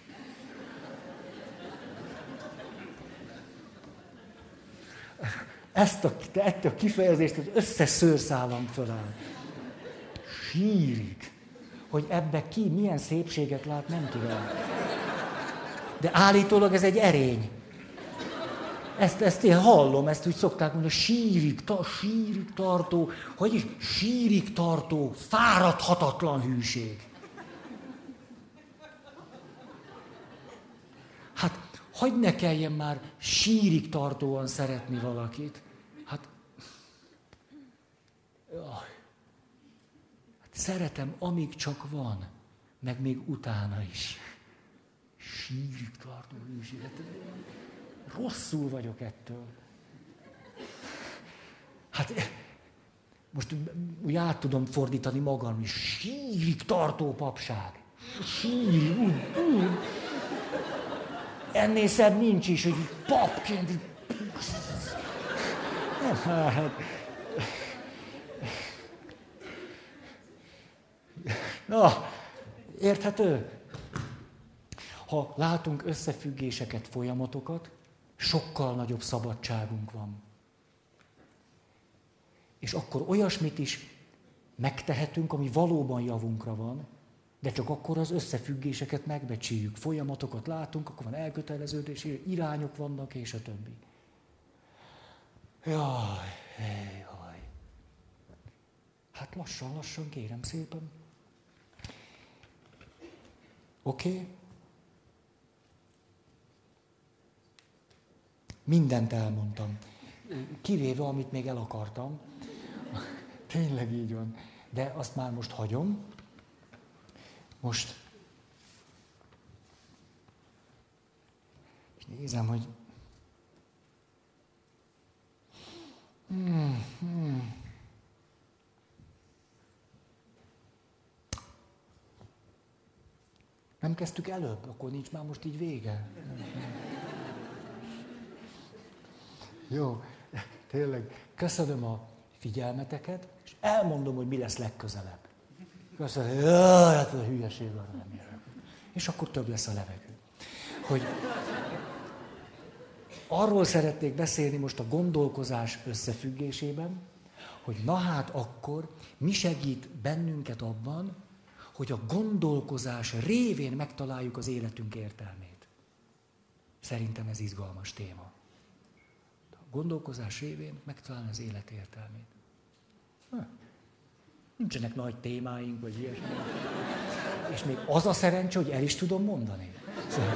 Ezt a, ezt a kifejezést az összes szőrszálam föláll. Sírik. Hogy ebbe ki milyen szépséget lát, nem tudom. De állítólag ez egy erény. Ezt, ezt én hallom, ezt úgy szokták mondani, sírik, ta, sírik tartó, hogy is sírik tartó, fáradhatatlan hűség. Hát hogy ne kelljen már sírig tartóan szeretni valakit. Hát, hát szeretem, amíg csak van, meg még utána is. Sírig tartó hűséget. Rosszul vagyok ettől. Hát most úgy át tudom fordítani magam is. Sírig tartó papság. Sírig, ennél szebb nincs is, hogy papként. Hát. Na, érthető? Ha látunk összefüggéseket, folyamatokat, sokkal nagyobb szabadságunk van. És akkor olyasmit is megtehetünk, ami valóban javunkra van, de csak akkor az összefüggéseket megbecsüljük, folyamatokat látunk, akkor van elköteleződés, irányok vannak, és a többi. Jaj, jaj. Hát lassan, lassan, kérem szépen. Oké? Okay? Mindent elmondtam. Kivéve, amit még el akartam. Tényleg így van. De azt már most hagyom. Most Nézem, hogy... Hmm, hmm. Nem kezdtük előbb, akkor nincs már most így vége. Jó, tényleg, köszönöm a figyelmeteket, és elmondom, hogy mi lesz legközelebb. Köszönöm, jaj, hát a hülyeség van, nem És akkor több lesz a levegő. Hogy arról szeretnék beszélni most a gondolkozás összefüggésében, hogy na hát akkor mi segít bennünket abban, hogy a gondolkozás révén megtaláljuk az életünk értelmét. Szerintem ez izgalmas téma. Gondolkozás révén megtalálni az élet értelmét. Hm. Nincsenek nagy témáink, vagy ilyesmi. És még az a szerencsé, hogy el is tudom mondani. Szóval...